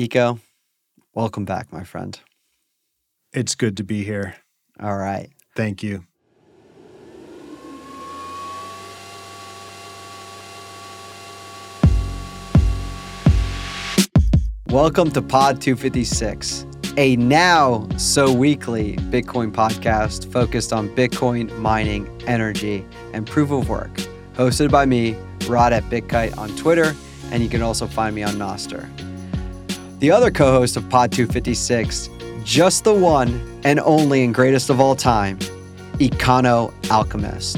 Eco, welcome back, my friend. It's good to be here. All right. Thank you. Welcome to Pod 256, a now so weekly Bitcoin podcast focused on Bitcoin mining, energy, and proof of work. Hosted by me, Rod at BitKite on Twitter, and you can also find me on Nostr. The other co host of Pod 256, just the one and only and greatest of all time, Econo Alchemist.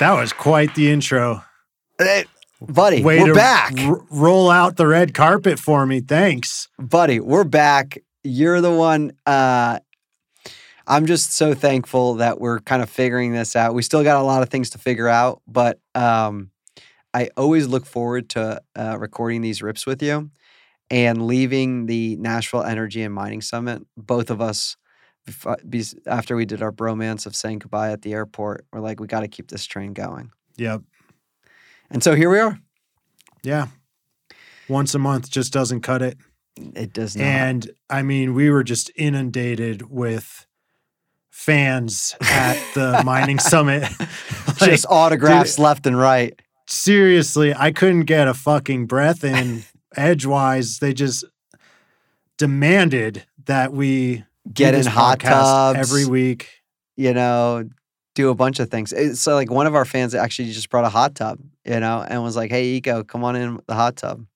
That was quite the intro. Hey, buddy, Way we're back. r- roll out the red carpet for me. Thanks. buddy we're back you're the one uh i'm just so thankful that we're kind of figuring this out we still got a lot of things to figure out but um i always look forward to uh, recording these rips with you and leaving the nashville energy and mining summit both of us after we did our bromance of saying goodbye at the airport we're like we got to keep this train going Yep. and so here we are Yeah. Once a month just doesn't cut it. it does not And I mean, we were just inundated with fans at the mining summit. Like, just autographs left and right seriously, I couldn't get a fucking breath in edgewise. They just demanded that we get in hot tubs every week. you know, do a bunch of things. So like one of our fans actually just brought a hot tub, you know, and was like, "Hey, Eco, come on in the hot tub."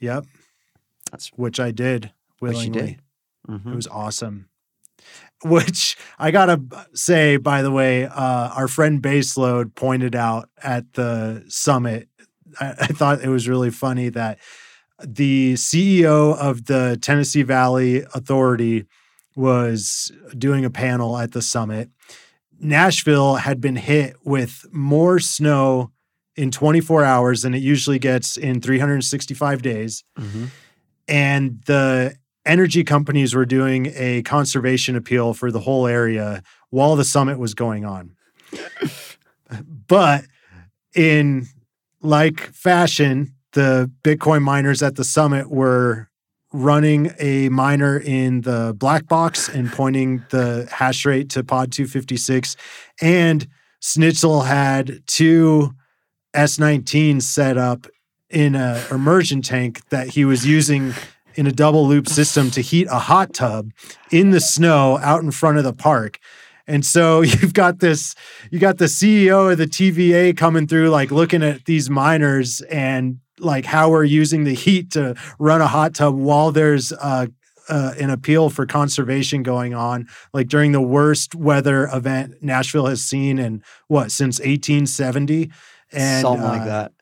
Yep. That's- which I did willingly. did. Mhm. It was awesome. Which I gotta say, by the way, uh, our friend Baseload pointed out at the summit. I, I thought it was really funny that the CEO of the Tennessee Valley Authority was doing a panel at the summit. Nashville had been hit with more snow in 24 hours than it usually gets in 365 days Mhm. and the energy companies were doing a conservation appeal for the whole area while the summit was going on. but in like fashion, the Bitcoin miners at the summit were running a miner in the black box and pointing the hash rate to pod 256 and Schnitzel had two S19s set up in a immersion tank that he was using in a double loop system to heat a hot tub in the snow out in front of the park. And so you've got this, you got the CEO of the TVA coming through, like looking at these miners and like how we're using the heat to run a hot tub while there's uh, uh, an appeal for conservation going on, like during the worst weather event Nashville has seen in what since 1870, and Something uh, like that.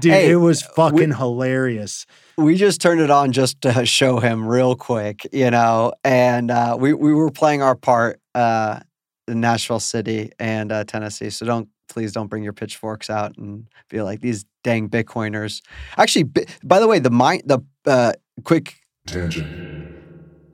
Dude, Hey, it was we- fucking hilarious. We just turned it on just to show him real quick, you know, and uh, we we were playing our part uh, in Nashville City and uh, Tennessee. So don't please don't bring your pitchforks out and be like these dang Bitcoiners. Actually, bi- by the way, the mine the uh, quick Tangent.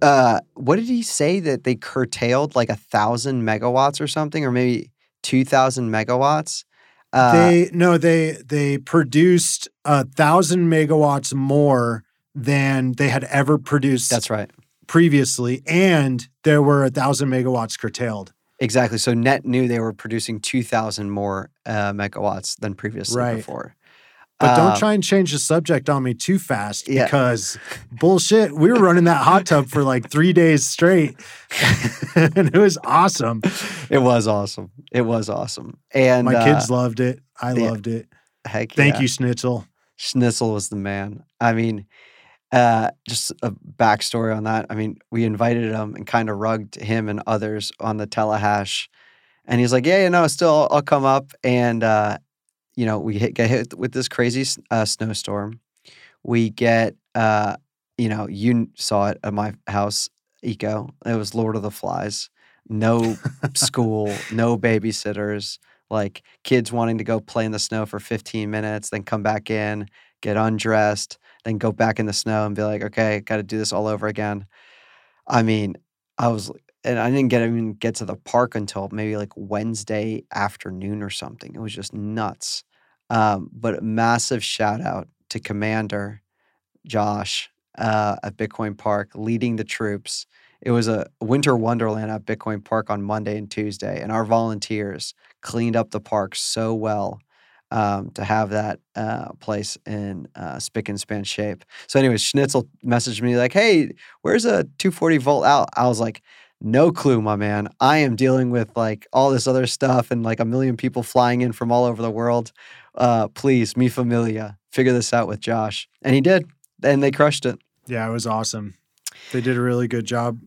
uh what did he say that they curtailed like a thousand megawatts or something or maybe 2000 megawatts uh they no, they they produced a thousand megawatts more than they had ever produced that's right previously, and there were a thousand megawatts curtailed. exactly so net new they were producing 2000 more uh megawatts than previously Right. before But don't Uh, try and change the subject on me too fast Yeah. because bullshit. We were running that hot tub for like three days straight, and it was awesome. it was awesome it was awesome and My uh, kids loved it. I loved it. heck Thank yeah. you, Schnitzel. Schnitzel was the man. I mean, uh, just a backstory on that. I mean, we invited him and kind of rugged him and others on the telehash, and he's like, "Yeah, you know, still I'll come up." And uh, you know, we hit, get hit with this crazy uh, snowstorm. We get, uh, you know, you saw it at my house, Eco. It was Lord of the Flies. No school, no babysitters. Like kids wanting to go play in the snow for 15 minutes, then come back in, get undressed, then go back in the snow and be like, okay, got to do this all over again. I mean, I was, and I didn't get even get to the park until maybe like Wednesday afternoon or something. It was just nuts. Um, but a massive shout out to Commander Josh uh, at Bitcoin Park leading the troops. It was a winter wonderland at Bitcoin Park on Monday and Tuesday, and our volunteers cleaned up the park so well um, to have that uh, place in uh, spick and span shape. So, anyways, Schnitzel messaged me like, "Hey, where's a 240 volt out?" I was like, "No clue, my man. I am dealing with like all this other stuff and like a million people flying in from all over the world. Uh, please, mi familia, figure this out with Josh." And he did, and they crushed it. Yeah, it was awesome. They did a really good job.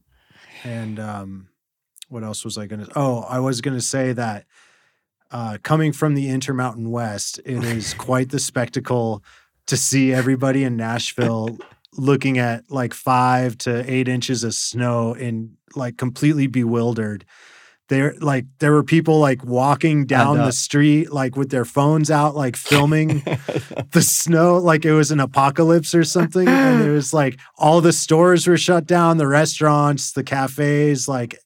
And um, what else was I going to? Oh, I was going to say that uh, coming from the Intermountain West, it is quite the spectacle to see everybody in Nashville looking at like five to eight inches of snow and like completely bewildered. There, like, there were people like walking down the street, like with their phones out, like filming the snow, like it was an apocalypse or something. And it was like all the stores were shut down, the restaurants, the cafes, like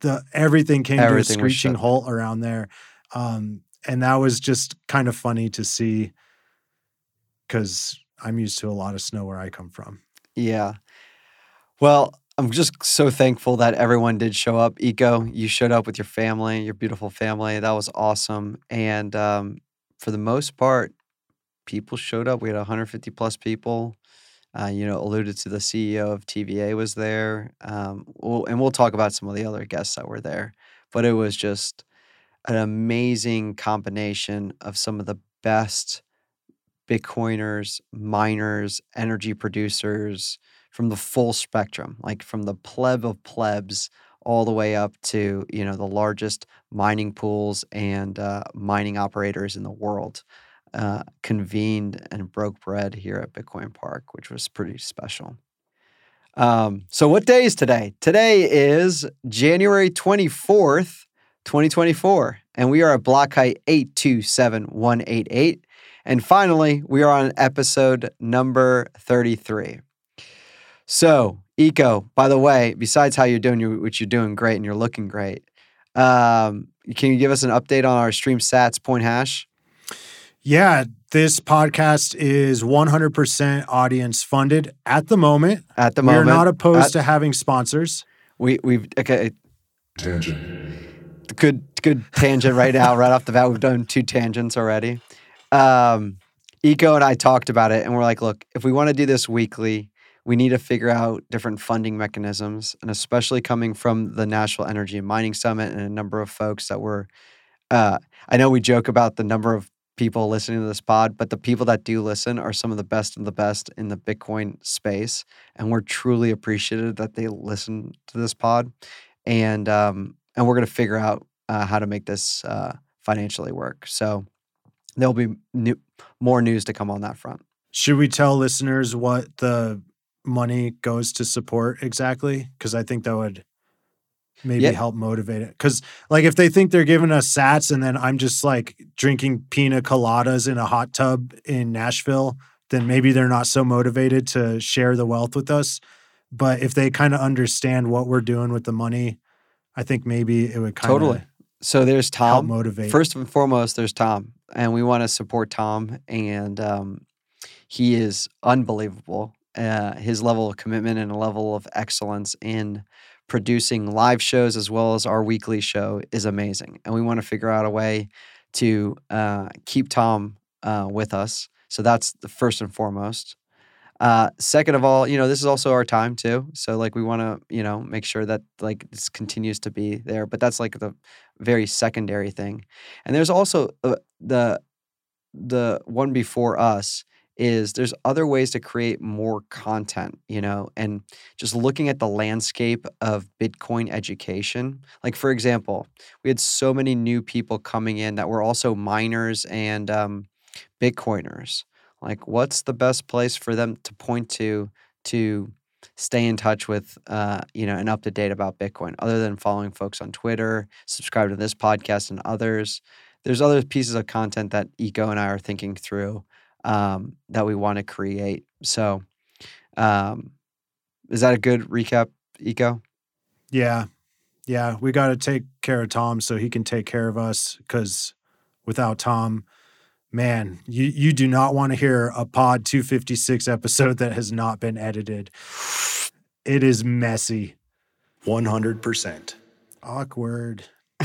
the everything came Everything to a screeching halt around there. Um, and that was just kind of funny to see because I'm used to a lot of snow where I come from. Yeah. Well, I'm just so thankful that everyone did show up. Eco, you showed up with your family, your beautiful family. That was awesome. And um, for the most part, people showed up. We had 150 plus people. Uh, you know, alluded to the CEO of TVA was there. Um, we'll, and we'll talk about some of the other guests that were there. But it was just an amazing combination of some of the best Bitcoiners, miners, energy producers from the full spectrum, like from the pleb of plebs all the way up to you know the largest mining pools and uh, mining operators in the world uh, convened and broke bread here at Bitcoin Park, which was pretty special. Um, so, what day is today? Today is January 24th, 2024, and we are at block height 827188. And finally, we are on episode number 33. So, Eco, by the way, besides how you're doing, you- which you're doing great and you're looking great, um, can you give us an update on our stream sats point hash? Yeah, this podcast is 100% audience funded at the moment. At the moment, we are not opposed at- to having sponsors. we we've okay, Tangent. good good tangent right now, right off the bat. We've done two tangents already. Um, Eco and I talked about it, and we're like, look, if we want to do this weekly, we need to figure out different funding mechanisms, and especially coming from the National Energy and Mining Summit and a number of folks that were. Uh, I know we joke about the number of people listening to this pod, but the people that do listen are some of the best of the best in the Bitcoin space, and we're truly appreciative that they listen to this pod, and um, and we're gonna figure out uh, how to make this uh, financially work. So there'll be new, more news to come on that front. Should we tell listeners what the money goes to support exactly? Because I think that would maybe Yeah. help motivate it. Because, like, if they think they're giving us sats and then I'm just like drinking pina coladas in a hot tub in Nashville, then maybe they're not so motivated to share the wealth with us. But if they kind of understand what we're doing with the money, I think maybe it would kind of Totally. So there's help Tom. motivate. First and foremost, there's Tom, and we want to support Tom, and um, he is unbelievable. Uh, his level of commitment and a level of excellence in producing live shows as well as our weekly show is amazing, and we want to figure out a way to uh, keep Tom uh, with us. So that's the first and foremost. Uh, second of all, you know, this is also our time too. So like we want to, you know, make sure that like this continues to be there. But that's like the very secondary thing. And there's also uh, the the one before us is there's other ways to create more content, you know, and just looking at the landscape of Bitcoin education. Like for example, we had so many new people coming in that were also miners and um, Bitcoiners. Like, what's the best place for them to point to to stay in touch with, uh, you know, and up to date about Bitcoin, other than following folks on Twitter, subscribe to this podcast and others. There's other pieces of content that Eco and I are thinking through um, that we want to create. So, um, is that a good recap, Eco? Yeah. Yeah. We got to take care of Tom so he can take care of us because without Tom, Man, you, you do not want to hear a Pod 256 episode that has not been edited. It is messy. 100%. Awkward.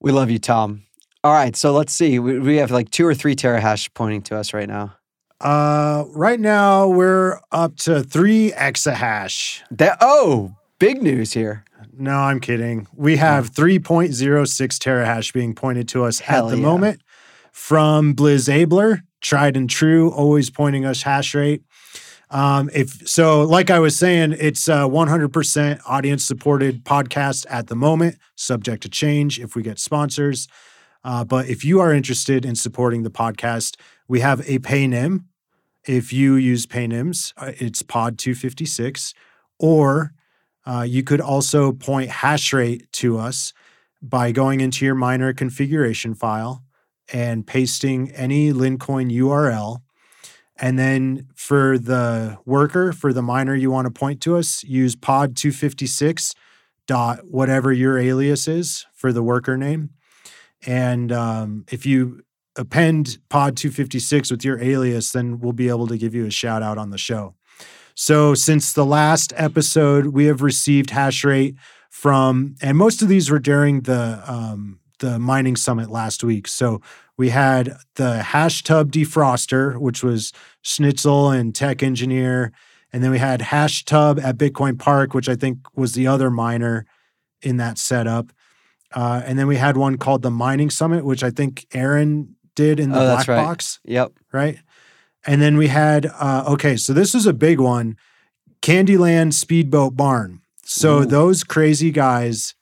We love you, Tom. All right, so let's see. We, we have like two or three terahash pointing to us right now. Uh, right now we're up to three exahash. That oh, big news here. No, I'm kidding. We have 3.06 terahash being pointed to us Hell at the yeah. moment from Blizzabler, tried and true, always pointing us hash rate. Um, if so, like I was saying, it's a 100% audience supported podcast at the moment, subject to change if we get sponsors. Uh, but if you are interested in supporting the podcast, we have a PayNym. If you use PayNyms, uh, it's Pod 256, or uh, you could also point hash rate to us by going into your miner configuration file and pasting any Lincoin URL. And then for the worker, for the miner you want to point to us, use pod 256 dot whatever your alias is for the worker name. And um, if you append pod 256 with your alias, then we'll be able to give you a shout out on the show. So since the last episode, we have received hash rate from, and most of these were during the um, the mining summit last week. So we had the hash tub defroster, which was Schnitzel and Tech Engineer, and then we had hash tub at Bitcoin Park, which I think was the other miner in that setup. Uh, and then we had one called the Mining Summit, which I think Aaron did in the Oh, black right. box Yep. right? And then we had uh, okay, so this is a big one, Candyland Speedboat Barn. So Ooh. those crazy guys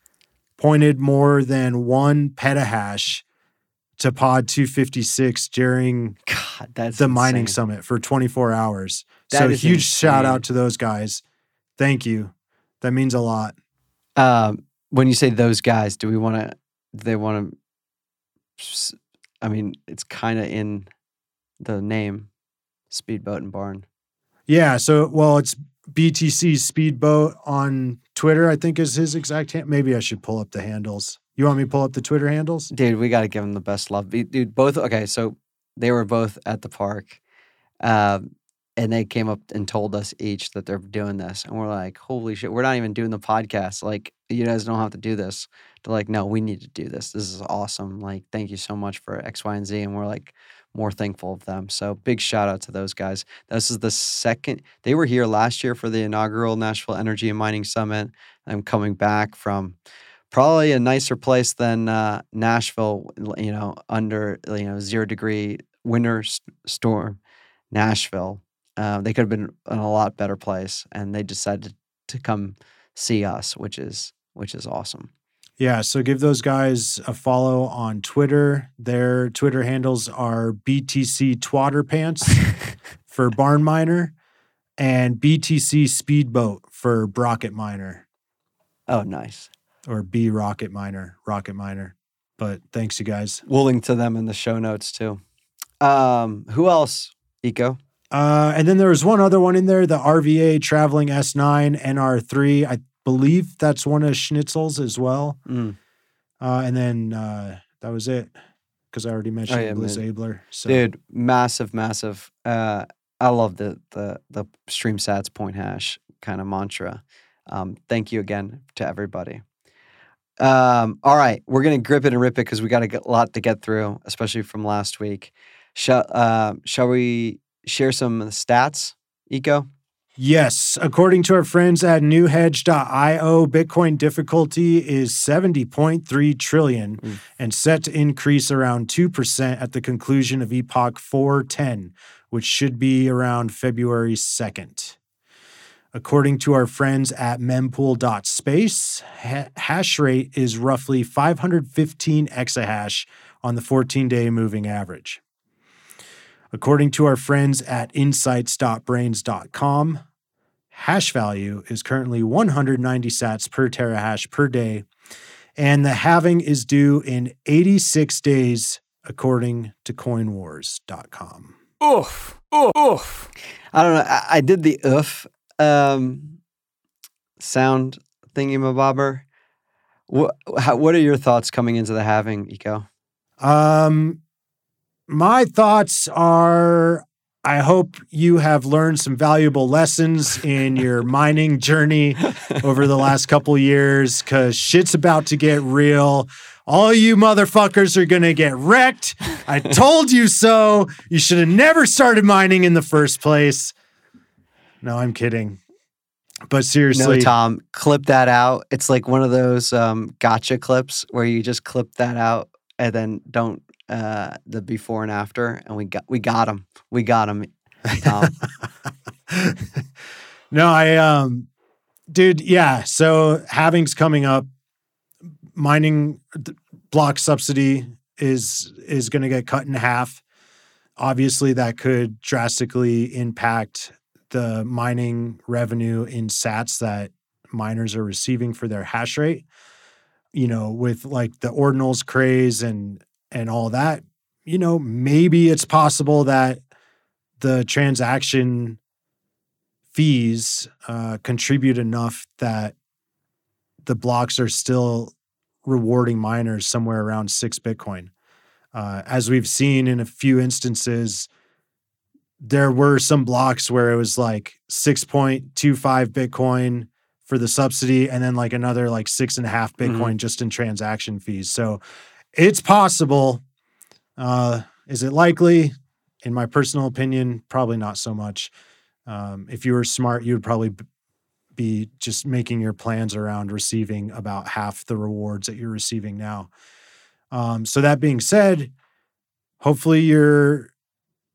pointed more than one petahash to Pod 256 during God, that's the mining insane. summit for 24 hours. That so huge shout out to those guys. Thank you. That means a lot. Um, when you say those guys, do we want to? They want to? I mean, it's kind of in the name, speedboat and barn. Yeah. So, well, it's BTC Speedboat on Twitter, I think is his exact hand. Maybe I should pull up the handles. You want me to pull up the Twitter handles? Dude, we got to give them the best love. Dude, both. Okay, so they were both at the park, um, and they came up and told us each that they're doing this, and we're like, "Holy shit! We're not even doing the podcast. Like, you guys don't have to do this." They're like, "No, we need to do this. This is awesome. Like, thank you so much for X, Y, and Z." And we're like, more thankful of them. So big shout out to those guys. This is the second. They were here last year for the inaugural Nashville Energy and Mining Summit. I'm coming back from probably a nicer place than uh, Nashville. You know, under you know zero degree winter s- storm, Nashville. Uh, they could have been in a lot better place, and they decided to come see us, which is which is awesome. Yeah. So give those guys a follow on Twitter. Their Twitter handles are BTC Twatter Pants for Barn Miner and BTC Speedboat for Brocket Miner Oh, nice. or B Rocket Miner, Rocket Miner. But thanks, you guys. We'll link to them in the show notes too. Um, who else? Eco. Uh, and then there was one other one in there, the RVA Traveling S9 NR3. I believe that's one of Schnitzel's as well. Mm. Uh, and then uh, that was it because I already mentioned Oh, yeah, Blizz man. Abler. So Dude, massive, massive. Uh, I love the the the stream sats point hash kind of mantra. Um, thank you again to everybody. Um, all right, we're gonna grip it and rip it because we got a lot to get through, especially from last week. Shall uh, shall we share some stats, Eco? Yes, according to our friends at newhedge.io, Bitcoin difficulty is 70.3 trillion Mm. and set to increase around 2% at the conclusion of Epoch 410, which should be around February 2nd. According to our friends at mempool.space, ha- hash rate is roughly 515 exahash on the 14 day moving average. According to our friends at insights.braiins.com, hash value is currently 190 sats per terahash per day, and the halving is due in 86 days, according to coinwarz.com. Oof. Oof. Oof. I don't know. I, I did the oof um, sound thingy mabobber. What how, what are your thoughts coming into the halving, Eco? Um, my thoughts are I hope you have learned some valuable lessons in your mining journey over the last couple years because shit's about to get real. All you motherfuckers are going to get wrecked. I told you so. You should have never started mining in the first place. No, I'm kidding. But seriously, No, Tom, clip that out. It's like one of those um, gotcha clips where you just clip that out and then don't uh, the before and after, and we got we got him. We got him, Tom. no, I um dude, yeah. So halving's coming up. Mining block subsidy is is going to get cut in half. Obviously, that could drastically impact the mining revenue in sats that miners are receiving for their hash rate. You know, with like the ordinals craze and and all that, you know, maybe it's possible that the transaction fees uh, contribute enough that the blocks are still rewarding miners somewhere around six Bitcoin. Uh, as we've seen in a few instances, there were some blocks where it was like 6.25 Bitcoin for the subsidy and then like another like six and a half Mhm. Bitcoin just in transaction fees. So it's possible. Uh, is it likely? In my personal opinion, probably not so much. Um, if you were smart, you would probably b- be just making your plans around receiving about half the rewards that you're receiving now. Um, so that being said, hopefully you're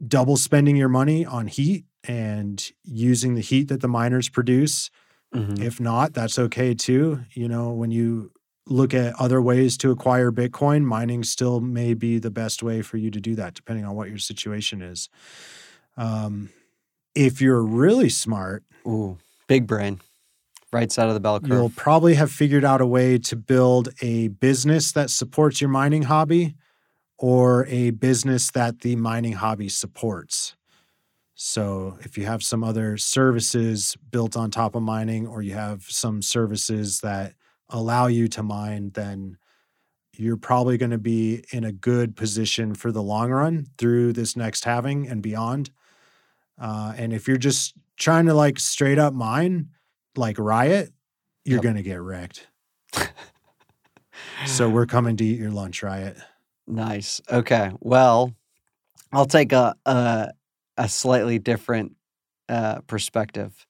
double spending your money on heat and using the heat that the miners produce. Mhm. If not, that's okay too. You know, when you look at other ways to acquire Bitcoin, mining still may be the best way for you to do that, depending on what your situation is. Um, if you're really smart, Ooh, big brain, right side of the bell curve. you'll probably have figured out a way to build a business that supports your mining hobby or a business that the mining hobby supports. So, if you have some other services built on top of mining, or you have some services that allow you to mine, then you're probably going to be in a good position for the long run through this next halving and beyond. Uh, and if you're just trying to like straight up mine, like riot, you're Yep. going to get wrecked. So we're coming to eat your lunch, riot. Nice. Okay. Well, I'll take a a, a slightly different uh, perspective.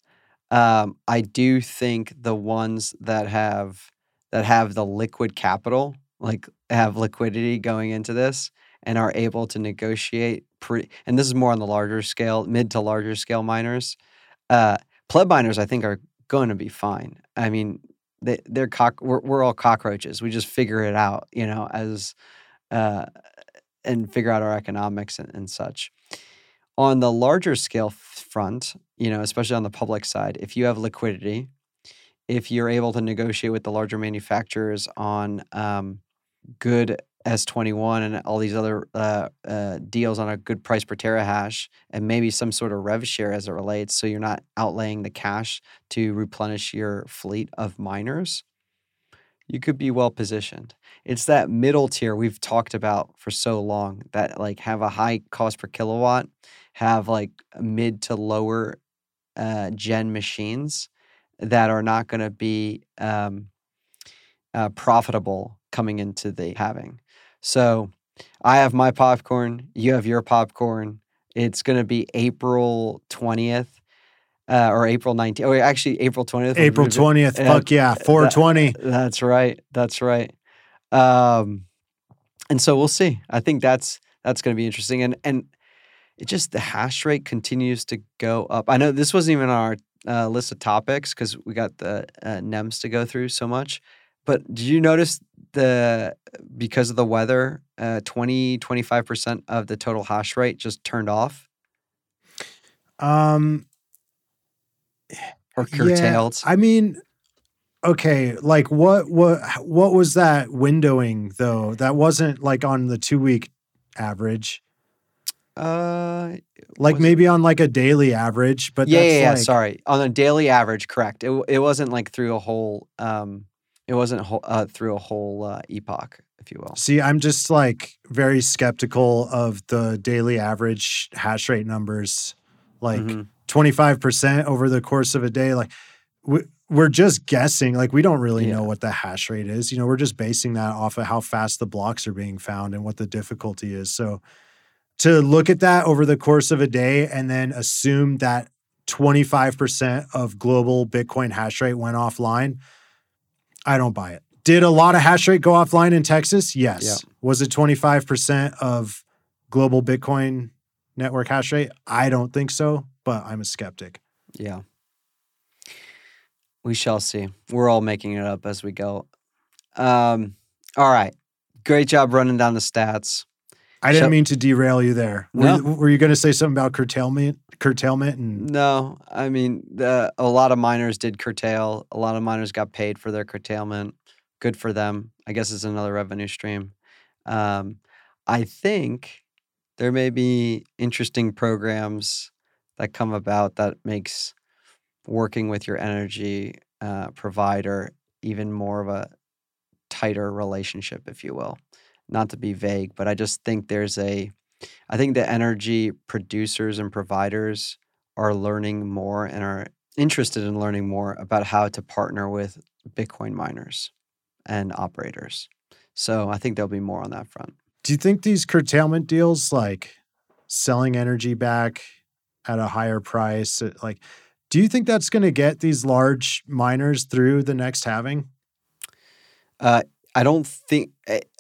Um, I do think the ones that have that have the liquid capital, like have liquidity going into this, and are able to negotiate pre. And this is more on the larger scale, mid to larger scale miners. Uh, pleb miners, I think, are going to be fine. I mean, they they're cock. We're, we're all cockroaches. We just figure it out, you know, as uh, and figure out our economics and, and such. On the larger scale front, you know, especially on the public side, if you have liquidity, if you're able to negotiate with the larger manufacturers on um, good S21 and all these other uh, uh, deals on a good price per terahash, and maybe some sort of rev share as it relates, so you're not outlaying the cash to replenish your fleet of miners, you could be well positioned. It's that middle tier we've talked about for so long that like have a high cost per kilowatt, have like mid to lower uh, gen machines that are not going to be um, uh, profitable coming into the halving. So I have my popcorn, you have your popcorn. It's going to be April 20th uh, or April 19th. Oh, actually, April 20th. April 20th. Fuck yeah. 420. That's right. That's right. Um, and so we'll see. I think that's that's going to be interesting. And and it just the hash rate continues to go up. I know this wasn't even on our uh, list of topics because we got the uh, NEMS to go through so much. But did you notice the because of the weather, uh, 20, 25% of the total hash rate just turned off Um, or yeah, curtailed? I mean, okay, like what what what was that windowing though? That wasn't like on the two week average. uh, Like Was it- maybe on like a daily average, but yeah, that's yeah, yeah. like, Sorry, on a daily average, correct. It, it wasn't like through a whole. Um, it wasn't whole, uh, through a whole uh, epoch. if you will. See, I'm just like very skeptical of the daily average hash rate numbers, like Mhm. 25% over the course of a day. Like we, we're just guessing. Like we don't really know what the hash rate is. You know, we're just basing that off of how fast the blocks are being found and what the difficulty is. So to look at that over the course of a day and then assume that 25% of global Bitcoin hash rate went offline, I don't buy it. Did a lot of hash rate go offline in Texas? Yes. Yeah. Was it 25% of global Bitcoin network hash rate? I don't think so, but I'm a skeptic. Yeah. We shall see. We're all making it up as we go. Um, all right. Great job running down the stats. I didn't So- mean to derail you there. Were, No. you, were you going to say something about curtailment? Curtailment and No, I mean, the, a lot of miners did curtail. A lot of miners got paid for their curtailment. Good for them. I guess it's another revenue stream. Um, I think there may be interesting programs that come about that makes working with your energy uh, provider even more of a tighter relationship, if you will. Not to be vague, but I just think there's a I think the energy producers and providers are learning more and are interested in learning more about how to partner with Bitcoin miners and operators. So I think there'll be more on that front. do you think these curtailment deals, like selling energy back at a higher price, uh, like, do you think that's going to get these large miners through the next halving? Uh, I don't think,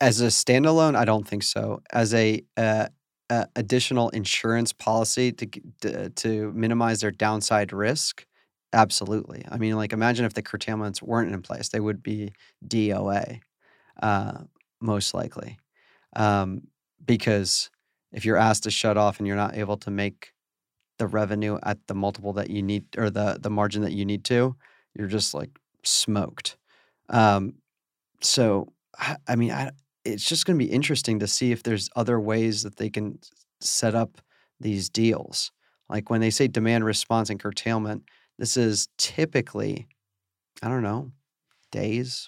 as a standalone, I don't think so. As a, uh, uh, additional insurance policy to to to minimize their downside risk, absolutely. I mean, like imagine if the curtailments weren't in place, they would be DOA, uh, most likely, um, because if you're asked to shut off and you're not able to make the revenue at the multiple that you need or the the margin that you need to, you're just like smoked. Um, so I, I mean, I, it's just going to be interesting to see if there's other ways that they can set up these deals. Like when they say demand response and curtailment, this is typically, I don't know, days,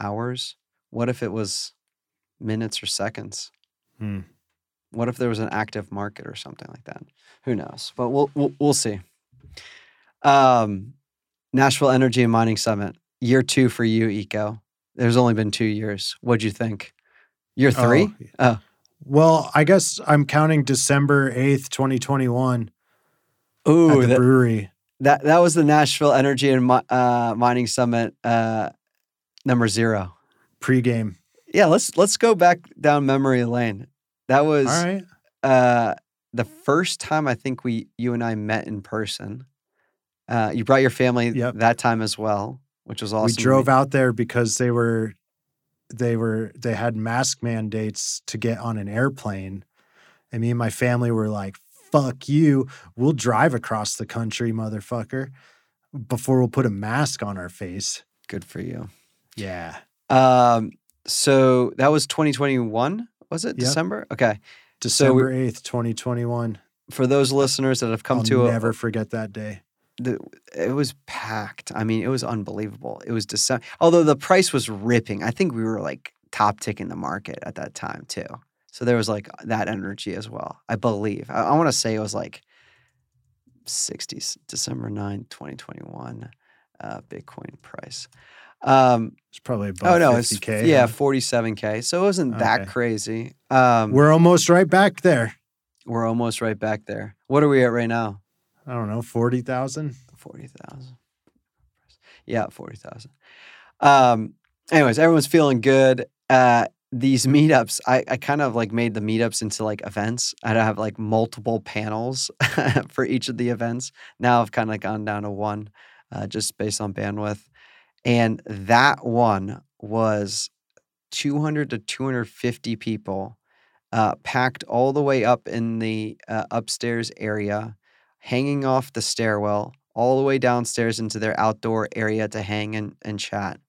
hours. What if it was minutes or seconds? Hmm. What if there was an active market or something like that? Who knows? But we'll we'll, we'll see. Um, Nashville Energy and Mining Summit, year two for you, Eco. There's only been two years. What'd you think? Year three? Oh. Well, I guess I'm counting December 8th, 2021 at Ooh, the that, brewery. that that was the Nashville Energy and uh, Mining Summit uh, number zero. pregame. Yeah, let's let's go back down memory lane. That was All right. uh, the first time I think we you and I met in person. Uh, you brought your family Yep. that time as well, which was awesome. we drove out there because they were they were they had mask mandates to get on an airplane and me and my family were like fuck you we'll drive across the country motherfucker before we'll put a mask on our face Good for you. yeah Um, so that was 2021, was it? Yep. December? Okay. So we- december 8th 2021 For those listeners that have come i'll to a, never forget that day the, it was packed. I mean, it was unbelievable. It was December. Although the price was ripping. I think we were like top tick in the market at that time too. So there was like that energy as well. I believe. I, I want to say it was like 60s, December 9, 2021, uh, Bitcoin price. Um, it's probably about oh no, it's 50k yeah, huh? 47k. So it wasn't that crazy. Um, we're almost right back there we're almost right back there. What are we at right now? i don't know 40,000 Forty thousand. Yeah, forty thousand. Um. Anyways, everyone's feeling good. Uh, these meetups, I, I kind of like made the meetups into like events. I'd have like multiple panels for each of the events. Now I've kind of gone down to one, uh, just based on bandwidth. And that one was 200 to 250 people, uh, packed all the way up in the uh, upstairs area, hanging off the stairwell all the way downstairs into their outdoor area to hang and, and chat.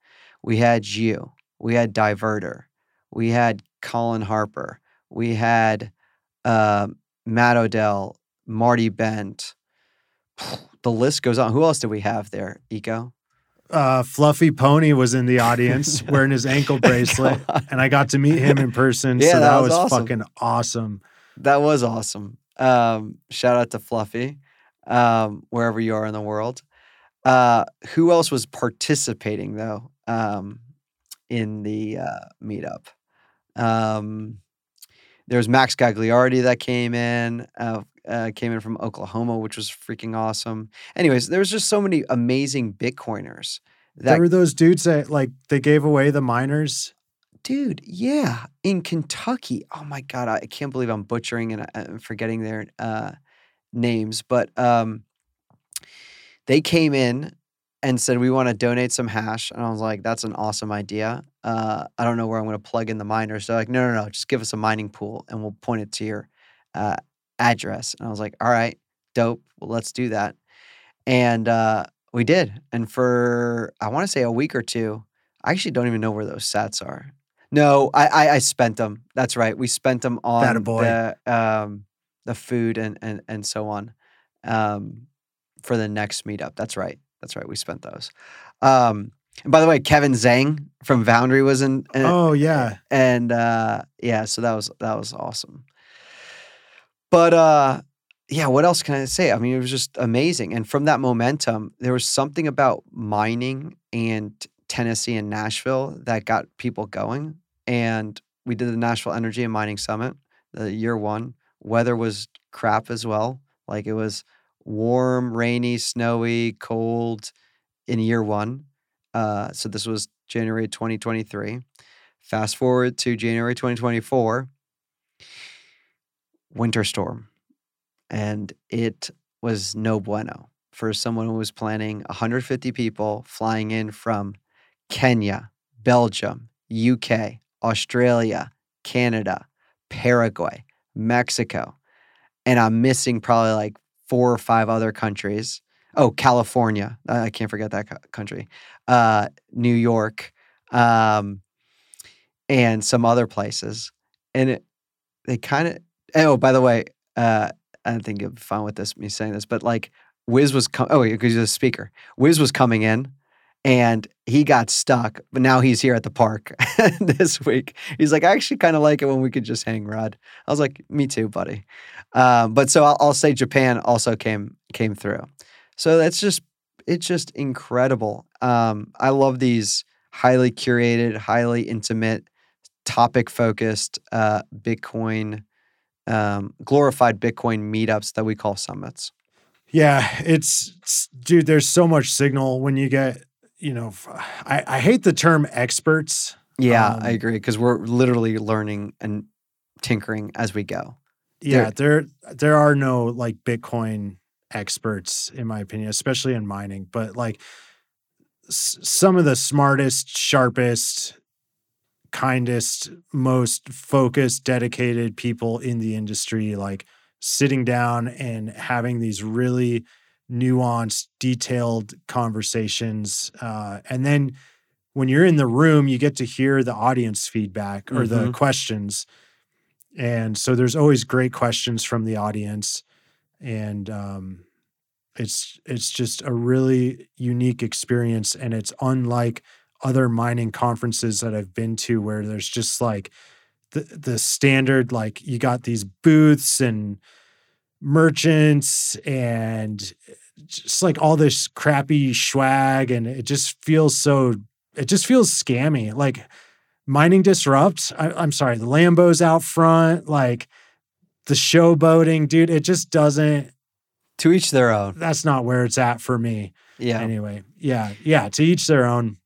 We had you, we had Diverter, we had Colin Harper, we had uh, Matt Odell, Marty Bent. The list goes on. Who else did we have there, Eco? Uh, Fluffy Pony was in the audience wearing his ankle bracelet, and I got to meet him in person. Yeah, so that that, was was, awesome. fucking awesome. That was awesome. Um, shout out to Fluffy, um, wherever you are in the world. Uh, who else was participating though um, in the uh, meetup? Um, there was Max Gagliardi that came in, uh, uh, came in from Oklahoma, which was freaking awesome. Anyways, there was just so many amazing Bitcoiners. That there were those dudes that like they gave away the miners. dude yeah in kentucky oh my god i can't believe i'm butchering and uh, forgetting their uh, names but um, they came in and said we want to donate some hash and i was like that's an awesome idea uh, i don't know where i'm going to plug in the miners they're like no no no just give us a mining pool and we'll point it to your uh, address and i was like all right dope well let's do that and uh, we did and for i want to say a week or two I actually don't even know where those sats are. No, I I, I spent them. That's right. We spent them on the um the food and and and so on um for the next meetup. That's right. That's right. We spent those. Um and by the way, Kevin Zhang from Foundry was in, in Oh yeah, and uh yeah, so that was that was awesome. But uh yeah, what else can I say? I mean, it was just amazing. And from that momentum, there was something about mining and Tennessee and Nashville that got people going. And we did the Nashville Energy and Mining Summit, the year one. Weather was crap as well. Like it was warm, rainy, snowy, cold in year one. Uh, so this was January 2023. Fast forward to January 2024, winter storm. And it was no bueno for someone who was planning 150 people flying in from Kenya, Belgium, UK, Australia, Canada, Paraguay, Mexico. And I'm missing probably like four or five other countries. Oh, California. I can't forget that country. Uh, New York. Um, and some other places. And it, they kind of, oh, by the way, uh, I don't think you'll be fine with this, me saying this, but like Wiz was, com- oh, because he's a speaker. Wiz was coming in and he got stuck, but now he's here at the park this week. He's like, I actually kind of like it when we could just hang rod. I was like, me too, buddy. Um, but so I'll, I'll say Japan also came came through. So that's just it's just incredible. Um, I love these highly curated, highly intimate, topic focused uh, Bitcoin, um, glorified Bitcoin meetups that we call summits. yeah. It's, it's dude. There's so much signal when you get. You know, I, I hate the term experts. Yeah, Um, I agree because we're literally learning and tinkering as we go. Yeah, there there are no like Bitcoin experts in my opinion, especially in mining. But like s- some of the smartest, sharpest, kindest, most focused, dedicated people in the industry, like sitting down and having these really nuanced, detailed conversations, uh, and then when you're in the room, you get to hear the audience feedback or the Mhm. questions. And so there's always great questions from the audience. And um, it's it's just a really unique experience. And it's unlike other mining conferences that I've been to where there's just like the the standard, like you got these booths and merchants and eh, just like all this crappy swag and it just feels so it just feels scammy like mining disrupt I, i'm sorry the lambos out front like the showboating dude it just doesn't To each their own. that's not where it's at for me Yeah. anyway yeah yeah to each their own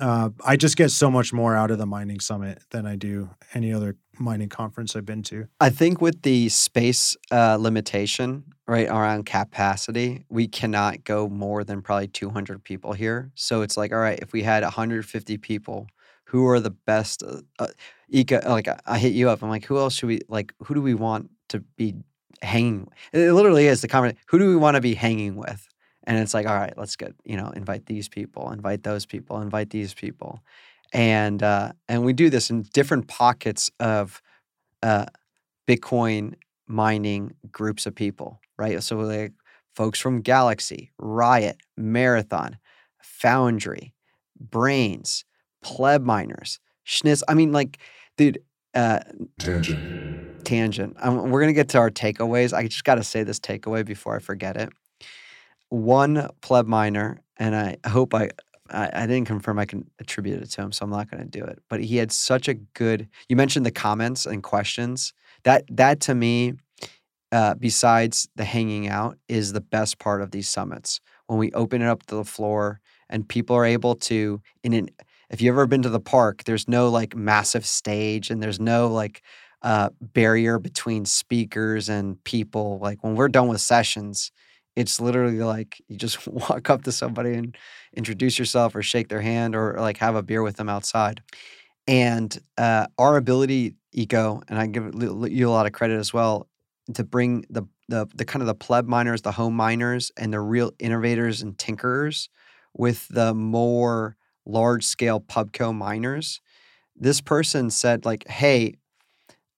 uh, i just get so much more out of the mining summit than i do any other mining conference i've been to I think with the space uh, limitation, right, around capacity, we cannot go more than probably 200 people here. So it's like, all right, if we had 150 people, who are the best? Uh, uh, eco, like, I- hit you up. I'm like, who else should we, like, who do we want to be hanging? It literally is the comment. Who do we want to be hanging with? And it's like, all right, let's get, you know, invite these people, invite those people, invite these people. And uh, and we do this in different pockets of uh, Bitcoin mining groups of people, right? So like folks from Galaxy, Riot, Marathon, Foundry, Braiins, Pleb Miners, Schnitz. I mean, like, dude, uh, Tangent. tangent. Um, we're gonna get to our takeaways. I just got to say this takeaway before I forget it. One pleb miner, and I hope I, I I didn't confirm I can attribute it to him, so I'm not gonna do it. But he had such a good. You mentioned the comments and questions. That that to me, uh, besides the hanging out, is the best part of these summits. When we open it up to the floor and people are able to in an if you've ever been to the park, there's no like massive stage and there's no like uh, barrier between speakers and people. Like when we're done with sessions, it's literally like you just walk up to somebody and introduce yourself or shake their hand or like have a beer with them outside. And uh, our ability, Eco, and I give you a lot of credit as well, to bring the, the the kind of the pleb miners, the home miners, and the real innovators and tinkerers with the more large scale pubco miners. This person said, like, hey,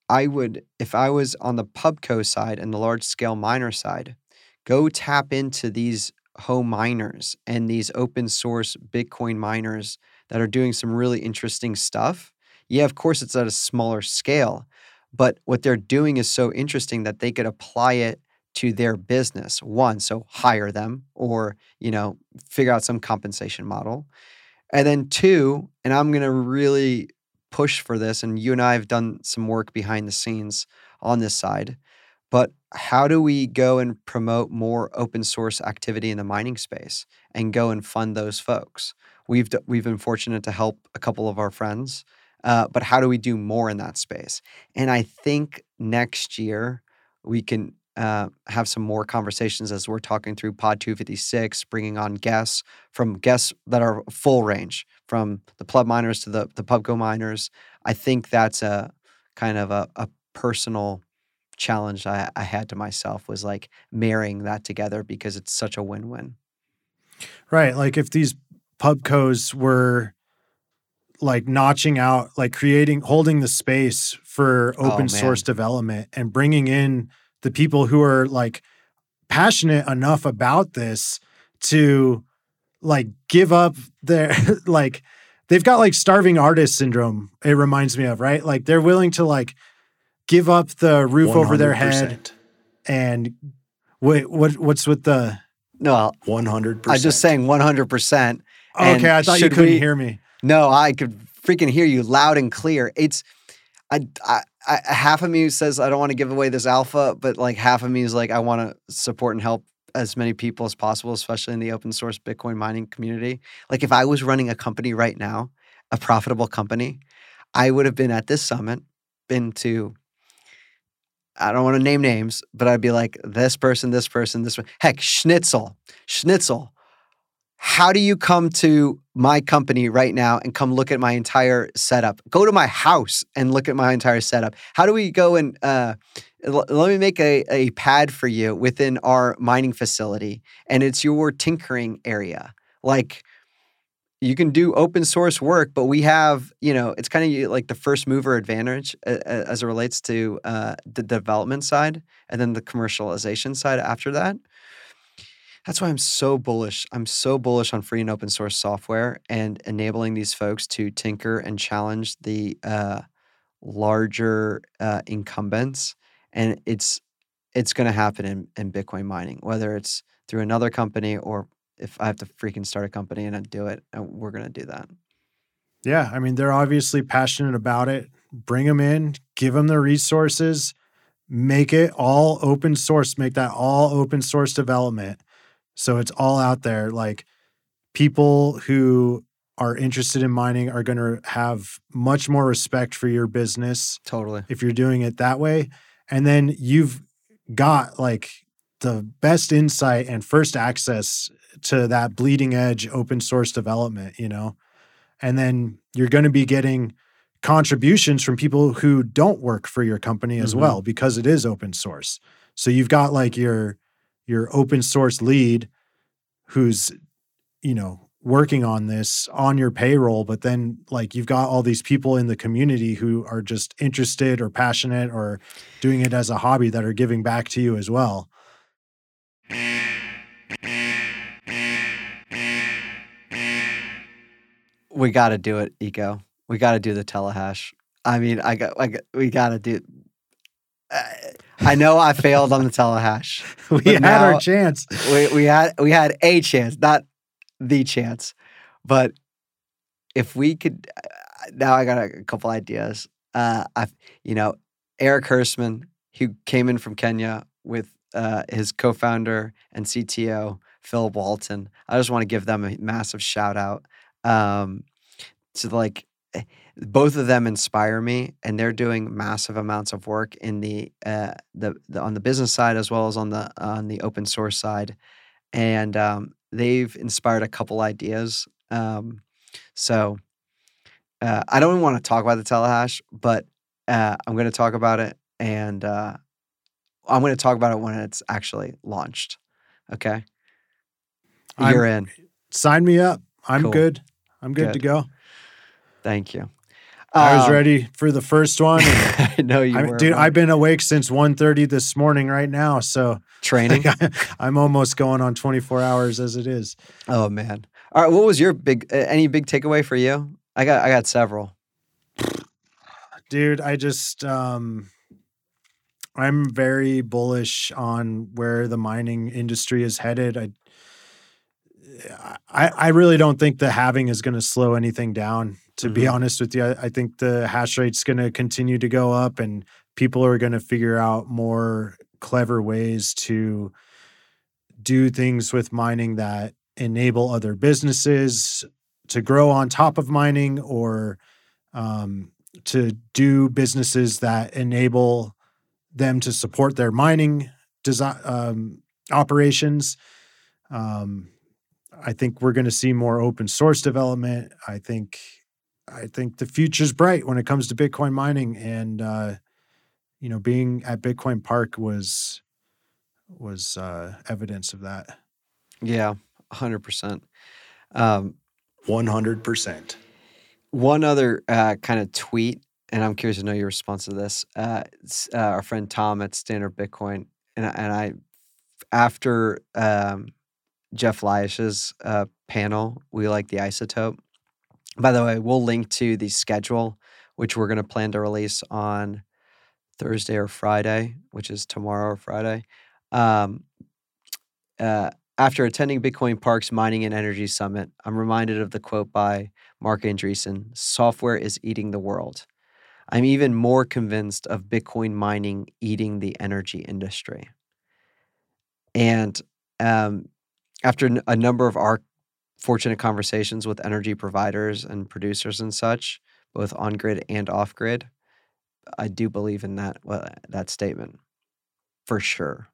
I would, if I was on the pubco side and the large scale miner side, go tap into these home miners and these open source Bitcoin miners that are doing some really interesting stuff. Yeah, of course, it's at a smaller scale, but what they're doing is so interesting that they could apply it to their business. One, so hire them or, you know, figure out some compensation model. And then two, and I'm going to really push for this, and you and I have done some work behind the scenes on this side. But how do we go and promote more open source activity in the mining space and go and fund those folks? We've we've been fortunate to help a couple of our friends, uh, but how do we do more in that space? And I think next year we can uh, have some more conversations as we're talking through Pod 256, bringing on guests from guests that are full range, from the pleb miners to the the pubco miners. I think that's a kind of a, a personal challenge I, I had to myself was like marrying that together because it's such a win-win. Right. Like if these pubcos were like notching out, like creating, holding the space for Oh, open source development and bringing in the people who are like passionate enough about this to like give up their, like, they've got like starving artist syndrome, it reminds me of, right? Like they're willing to like give up the roof over their head and wait, what, what's with the, No, 100%. I'm just saying 100%. Okay, I thought you should couldn't we- hear me. No, I could freaking hear you loud and clear. It's, I, I, I half of me says I don't want to give away this alpha, but like half of me is like I want to support and help as many people as possible, especially in the open source Bitcoin mining community. Like if I was running a company right now, a profitable company, I would have been at this summit, been to. I don't want to name names, but I'd be like this person, this person, this one. Heck, Schnitzel, Schnitzel. How do you come to my company right now and come look at my entire setup? Go to my house and look at my entire setup. How do we go and uh, l- let me make a, a pad for you within our mining facility and it's your tinkering area? Like, you can do open source work, but we have, you know, it's kind of like the first mover advantage uh, uh, as it relates to uh, the development side and then the commercialization side after that. That's why I'm so bullish. I'm so bullish on free and open source software and enabling these folks to tinker and challenge the uh, larger uh, incumbents. And it's it's going to happen in, in Bitcoin mining, whether it's through another company or if I have to freaking start a company and I do it, uh, we're going to do that. Yeah, I mean, they're obviously passionate about it. Bring them in, give them the resources, make it all open source, make that all open source development. So it's all out there. Like people who are interested in mining are going to have much more respect for your business Totally. if you're doing it that way. And then you've got like the best insight and first access to that bleeding edge open source development, you know? And then you're going to be getting contributions from people who don't work for your company as Mhm. well because it is open source. So you've got like your your open source lead who's you know working on this on your payroll but then like you've got all these people in the community who are just interested or passionate or doing it as a hobby that are giving back to you as well we got to do it, Eco. We got to do the telehash. I mean, I got, I got we got to do. Uh, I know I failed on the telehash. We had now- our chance. we, we had we had a chance, not the chance, but if we could, uh, now I got a, couple ideas. Uh, I, you know, Eric Hersman, who came in from Kenya with uh, his co-founder and CTO Philip Walton. I just want to give them a massive shout out. Um, so like, eh, both of them inspire me, and they're doing massive amounts of work in the uh, the, the on the business side as well as on the on the open source side, and um, they've inspired a couple ideas. Um, so uh, I don't want to talk about the telehash, but uh, I'm going to talk about it, and uh, I'm going to talk about it when it's actually launched. Okay, I'm- you're in. Sign me up. I'm Cool. good. I'm good, to go. Thank you. I was Um, ready for the first one. I know you I, were, dude, man. I've been awake since 1.30 this morning right now. So training. I'm almost going on 24 hours as it is. Oh man! All right, what was your big? Uh, any big takeaway for you? I got I got several. Dude, I just um I'm very bullish on where the mining industry is headed. I I, I really don't think the halving is going to slow anything down. To be Mhm. honest with you, I, I think the hash rate's going to continue to go up, and people are going to figure out more clever ways to do things with mining that enable other businesses to grow on top of mining or um, to do businesses that enable them to support their mining design um, operations. Um, I think we're going to see more open source development. I think I think the future's bright when it comes to Bitcoin mining, and uh, you know, being at Bitcoin Park was was uh, evidence of that. Yeah, hundred percent. Um, 100%. one other uh, kind of tweet, and I'm curious to know your response to this. Uh, s- uh, our friend Tom at Standard Bitcoin, and I- and I, after um, Jeff Lyash's uh, panel, we like the isotope. By the way, we'll link to the schedule, which we're going to plan to release on Thursday or Friday, which is tomorrow or Friday. Um, uh, after attending Bitcoin Park's Mining and Energy Summit, I'm reminded of the quote by Marc Andreessen software is eating the world. I'm even more convinced of Bitcoin mining eating the energy industry. And um, after a number of our fortunate conversations with energy providers and producers and such, both on grid and off grid, I do believe in that well, that statement for sure.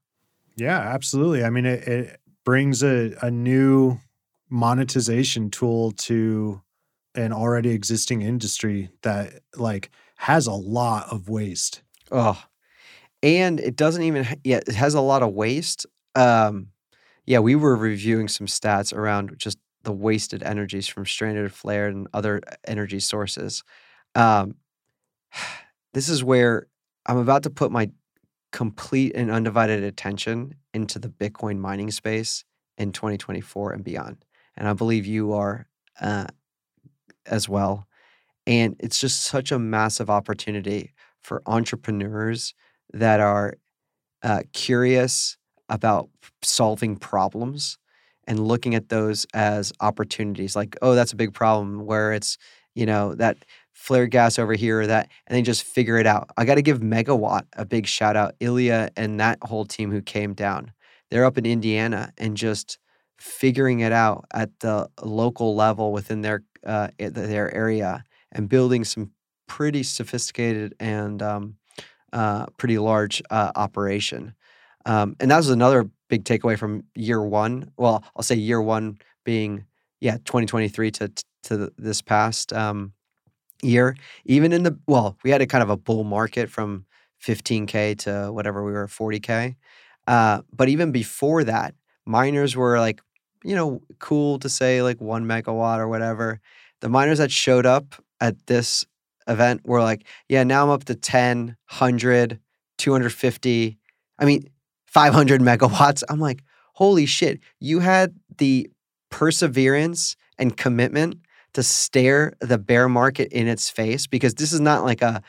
Yeah, absolutely. I mean, it, it brings a, a new monetization tool to an already existing industry that like has a lot of waste. Oh, and it doesn't even. Yeah, it has a lot of waste. Um, yeah, we were reviewing some stats around just the wasted energies from stranded flare and other energy sources. Um, this is where I'm about to put my complete and undivided attention into the Bitcoin mining space in 2024 and beyond, and I believe you are uh, as well. And it's just such a massive opportunity for entrepreneurs that are uh, curious about solving problems and looking at those as opportunities like oh that's a big problem where it's you know that flare gas over here or that and they just figure it out i got to give megawatt a big shout out ilya and that whole team who came down they're up in indiana and just figuring it out at the local level within their uh, their area and building some pretty sophisticated and um, uh, pretty large uh, operation. Um, and that was another big takeaway from year one. Well, I'll say year one being yeah 2023 to to this past um, year. Even in the well, we had a kind of a bull market from 15k to whatever we were 40k. Uh, but even before that, miners were like you know cool to say like one megawatt or whatever. The miners that showed up at this event were like, yeah, now I'm up to 10, 100, 250. I mean, 500 megawatts. I'm like, holy shit. You had the perseverance and commitment to stare the bear market in its face because this is not like a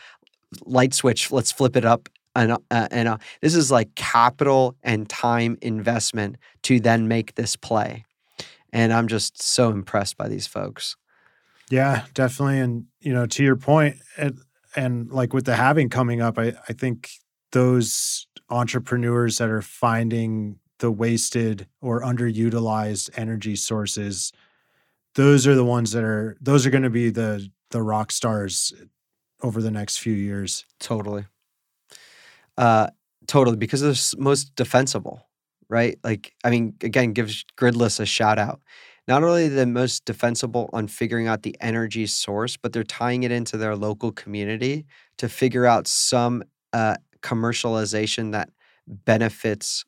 light switch. Let's flip it up. And, uh, and uh, this is like capital and time investment to then make this play. And I'm just so impressed by these folks. Yeah, definitely. And, you know, to your point, and, and like with the halving coming up, I, I think those entrepreneurs that are finding the wasted or underutilized energy sources those are the ones that are those are going to be the the rock stars over the next few years Totally. Uh, totally, because they're most defensible, right? Like, I mean, again, give sh- Gridless a shout out. Not only the most defensible on figuring out the energy source, but they're tying it into their local community to figure out some uh, commercialization that benefits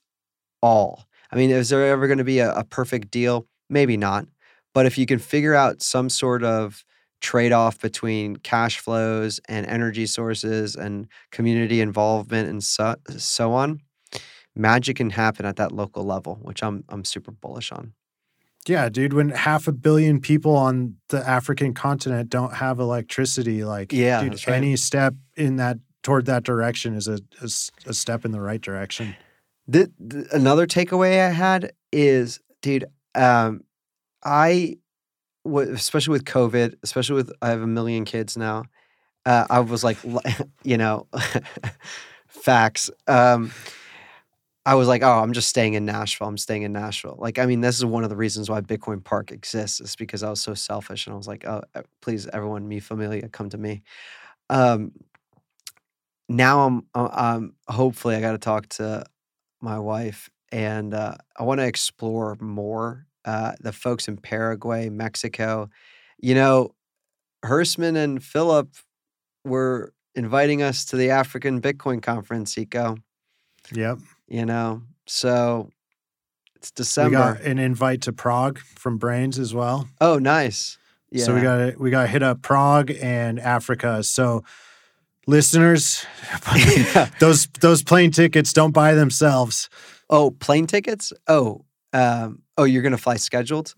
all. I mean, is there ever going to be a, a perfect deal? Maybe not. But if you can figure out some sort of trade off between cash flows and energy sources and community involvement and so, so on, magic can happen at that local level, which I'm I'm super bullish on. yeah dude when half a billion people on the african continent don't have electricity like Yeah, dude right. any step in that toward that direction is a, is a step in the right direction The, the- another takeaway I had is, dude, um, I, w- especially with COVID, especially with I have a million kids now. Uh, I was like, you know, facts. Um, I was like, oh, I'm just staying in Nashville. I'm staying in Nashville. Like, I mean, this is one of the reasons why Bitcoin Park exists, is because I was so selfish and I was like, oh, please, everyone, me familia, come to me. Um, now I'm, uh, um, hopefully, I got to talk to my wife, and uh, I want to explore more uh, the folks in Paraguay, Mexico. You know, Hersman and Philip were inviting us to the African Bitcoin conference, Eco. yep You know, so it's we December. got an invite to prague from Braiins as well oh, nice. Yeah. So we got we got to hit up Prague and Africa. So listeners, those those plane tickets don't buy themselves. oh, plane tickets. Oh, um, oh, you're gonna fly scheduled.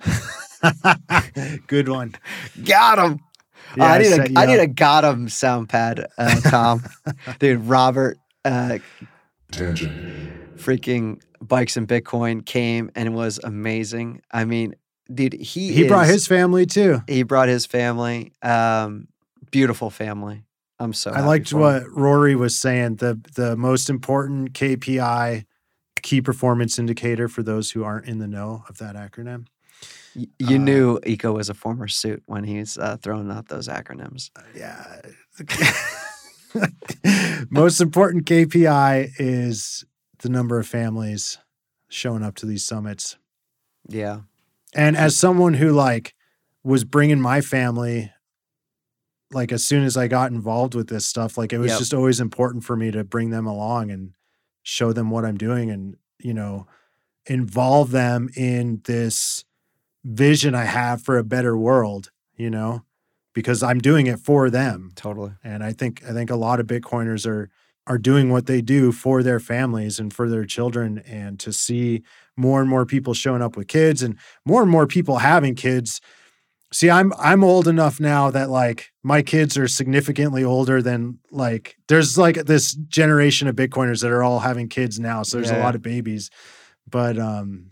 Good one. Got him. Yeah, I need set a need a got him sound pad, uh, Tom. Dude, Robert, uh, Tangent. freaking bikes and Bitcoin came and was amazing. I mean, dude, he He brought his family too. he brought his family. Um, beautiful family. I'm so. I liked what Rory was saying. The the most important KPI, key performance indicator for those who aren't in the know of that acronym. Y- you uh, knew Eco was a former suit when he's uh, throwing out those acronyms. Yeah. most important KPI is the number of families showing up to these summits. Yeah, And as someone who like was bringing my family, like as soon as I got involved with this stuff, like it was Yep. just always important for me to bring them along and show them what I'm doing and, you know, involve them in this vision I have for a better world, you know, because I'm doing it for them. totally. And I think I think a lot of Bitcoiners are are doing what they do for their families and for their children. And to see more and more people showing up with kids and more and more people having kids. See, I'm I'm old enough now that like my kids are significantly older than like there's like this generation of Bitcoiners that are all having kids now. So there's a lot of babies. But um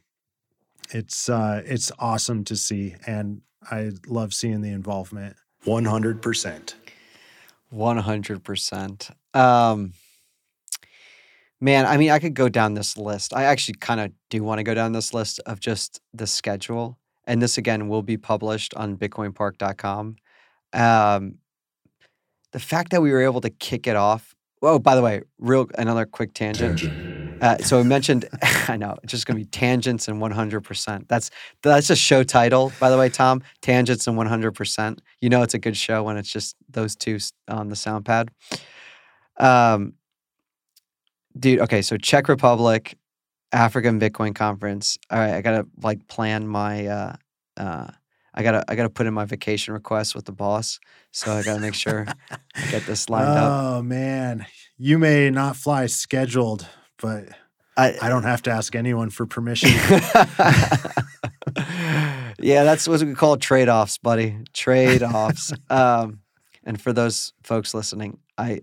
it's uh it's awesome to see and I love seeing the involvement. 100%. One hundred percent. Um, man, I mean, I could go down this list. I actually kind of do want to go down this list of just the schedule, and this again will be published on BitcoinPark.com. Um, the fact that we were able to kick it off. Oh, by the way, real another quick tangent. Tangent. Uh, so I mentioned, I know it's just gonna be tangents and one hundred percent. That's that's a show title, by the way, Tom. Tangents and one hundred percent. You know it's a good show when it's just those two on the sound pad. Um, dude. Okay, so Czech Republic, African Bitcoin Conference. All right, I gotta like plan my. Uh, uh, I gotta I gotta put in my vacation request with the boss. So I gotta make sure I get this lined up. Oh man, you may not fly scheduled, but I, I don't have to ask anyone for permission. yeah, that's what we call trade offs, buddy. Trade offs. um, and for those folks listening, I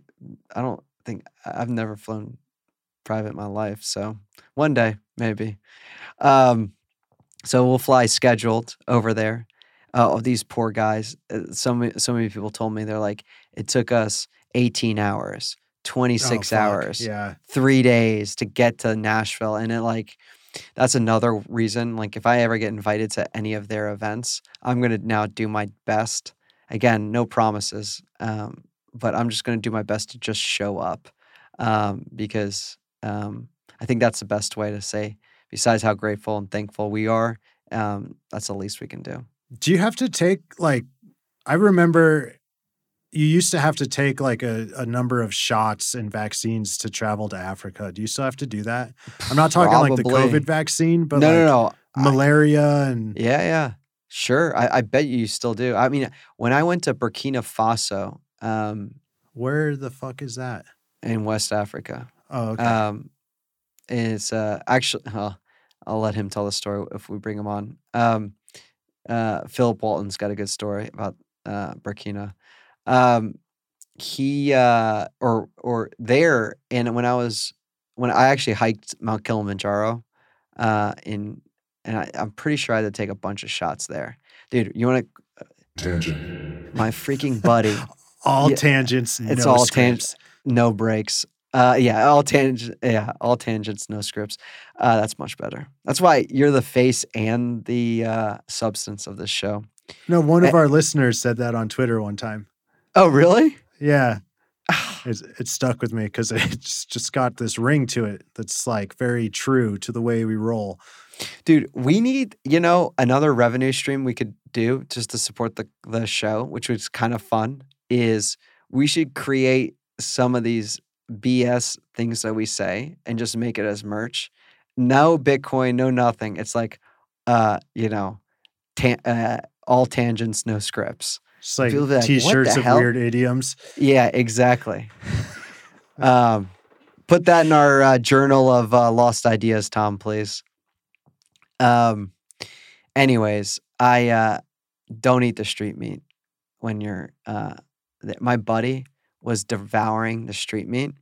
I don't think I've never flown private my life, so one day maybe. Um, so we'll fly scheduled over there. Oh, these poor guys. uh, So many, so many people told me they're like, it took us 18 hours, 26 Oh, hours, Yeah. three days to get to Nashville. And it like, that's another reason. Like, if I ever get invited to any of their events, I'm going to now do my best. Again, no promises, um, but I'm just going to do my best to just show up um, because um, I think that's the best way to say, besides how grateful and thankful we are, um, that's the least we can do. Do you have to take like I remember you used to have to take like a, a number of shots and vaccines to travel to Africa. Do you still have to do that? I'm not talking like the COVID vaccine, but no, like no, no. I- malaria and Yeah, yeah. Sure. I, I bet you still do. I mean, when I went to Burkina Faso um, where the fuck is that? in West Africa, Oh, okay. um, it's uh, actually, well, I'll let him tell the story if we bring him on. Um, uh, Philip Walton's got a good story about uh, Burkina. Um, he uh, or or there, and when I was when I actually hiked Mount Kilimanjaro, uh, in and I, I'm pretty sure I had to take a bunch of shots there, dude. You want to Tangent. my freaking buddy? all yeah, tangents. it's no all tang- scripts. no breaks. Uh, yeah, all tangent. Yeah, all tangents, no scripts. Uh, that's much better. That's why you're the face and the uh, substance of this show. No, one of our listeners said that on Twitter one time. Oh, really? Yeah. It's, it stuck with me because it's just got this ring to it that's like very true to the way we roll. Dude, we need, you know, another revenue stream we could do just to support the the show, which was kind of fun, is we should create some of these BS things that we say and just make it as merch. No Bitcoin, no nothing. It's like uh, you know, tan- uh, all tangents, no scripts. Just like like, t-shirts of hell?" weird idioms. Yeah, exactly. um, put that in our uh, journal of uh, lost ideas, Tom, please. Um, anyways, I uh, don't eat the street meat when you're. Uh, th- my buddy was devouring the street meat,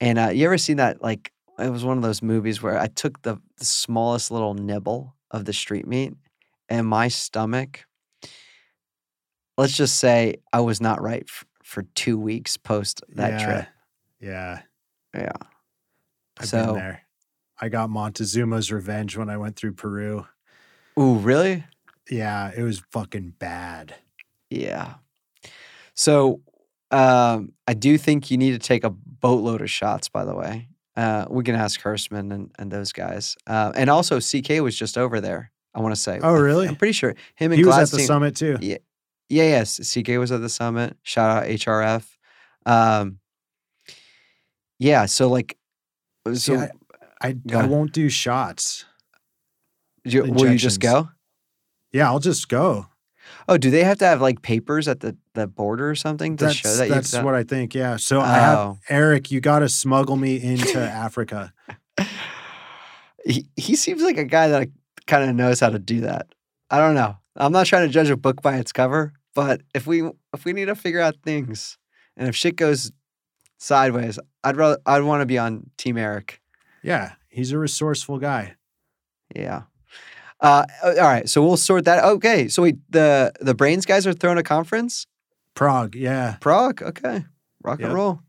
and uh, you ever seen that? Like, it was one of those movies where I took the, the smallest little nibble of the street meat, and my stomach let's just say I was not right f- for two weeks post that yeah. trip. Yeah. Yeah. I've So- been there. I got Montezuma's revenge when I went through Peru. Ooh, really? Yeah, it was fucking bad. Yeah. So um, I do think you need to take a boatload of shots, by the way. Uh, we can ask Hersman and, and those guys. Uh, and also, CK was just over there, I want to say. Oh, really? I'm pretty sure. Him and He was at the summit too. Yeah, yeah, yes. CK was at the summit. Shout out HRF. Um, yeah, so like, See, so I, I, Go I won't do shots. you, will you just go? Yeah, I'll just go. Oh, do they have to have like papers at the, the border or something to That's show that that's what I think. Yeah. So I have Oh. Eric. You got to smuggle me into Africa. he, he seems like a guy that kind of knows how to do that. I don't know. I'm not trying to judge a book by its cover, but if we if we need to figure out things, and if shit goes sideways, I'd rather I'd want to be on Team Eric. Yeah, he's a resourceful guy. Yeah. Uh, all right, so we'll sort that. Okay, so we the the Braiins guys are throwing a conference. Prague. Yeah. Prague. Okay, rock and roll.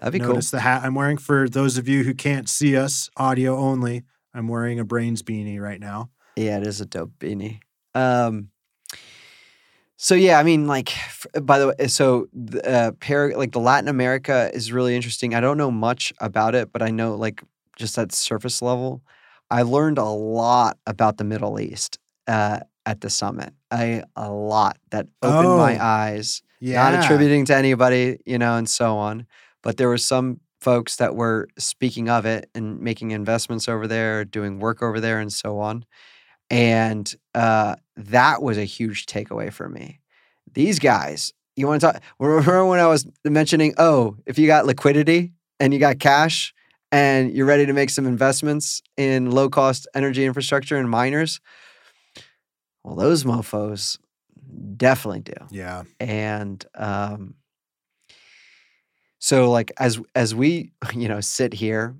That'd be Notice the hat I'm wearing. For those of you who can't see us, audio only, I'm wearing a Braiins beanie right now. Yeah, it is a dope beanie. Um. So yeah, I mean, like, f- by the way, so the, uh, Par- like the Latin America is really interesting. I don't know much about it, but I know like just at surface level, I learned a lot about the Middle East uh, at the summit. I a lot that opened my Oh. eyes. Yeah. not attributing to anybody, you know, and so on. But there were some folks that were speaking of it and making investments over there, doing work over there, and so on. And uh, that was a huge takeaway for me. These guys, you want to talk? Remember when I was mentioning, oh, if you got liquidity and you got cash and you're ready to make some investments in low cost energy infrastructure and miners, Well, those mofos definitely do. Yeah. and um so like as as we you know sit here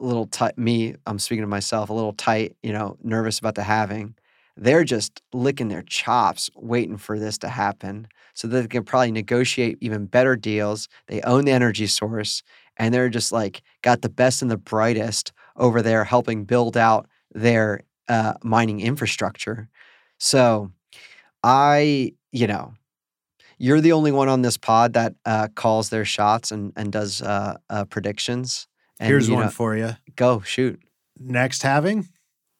a little tight me i'm speaking to myself a little tight you know nervous about the halving they're just licking their chops waiting for this to happen so that they can probably negotiate even better deals they own the energy source and they're just like got the best and the brightest over there helping build out their uh, mining infrastructure so i you know you're the only one on this pod that uh, calls their shots and and does uh, uh, predictions. And, Here's one know- for you. go shoot. Next halving,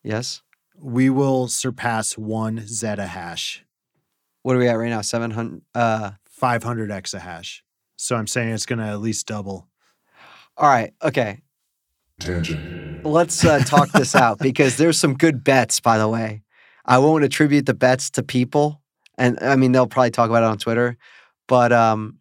Yes. we will surpass one zettahash, What are we at right now? Seven hundred. Uh, 500 exahash. So I'm saying it's going to at least double. all right. Okay. Tangent. Let's uh, talk this out because there's some good bets. By the way, I won't attribute the bets to people, and I mean they'll probably talk about it on Twitter. But um,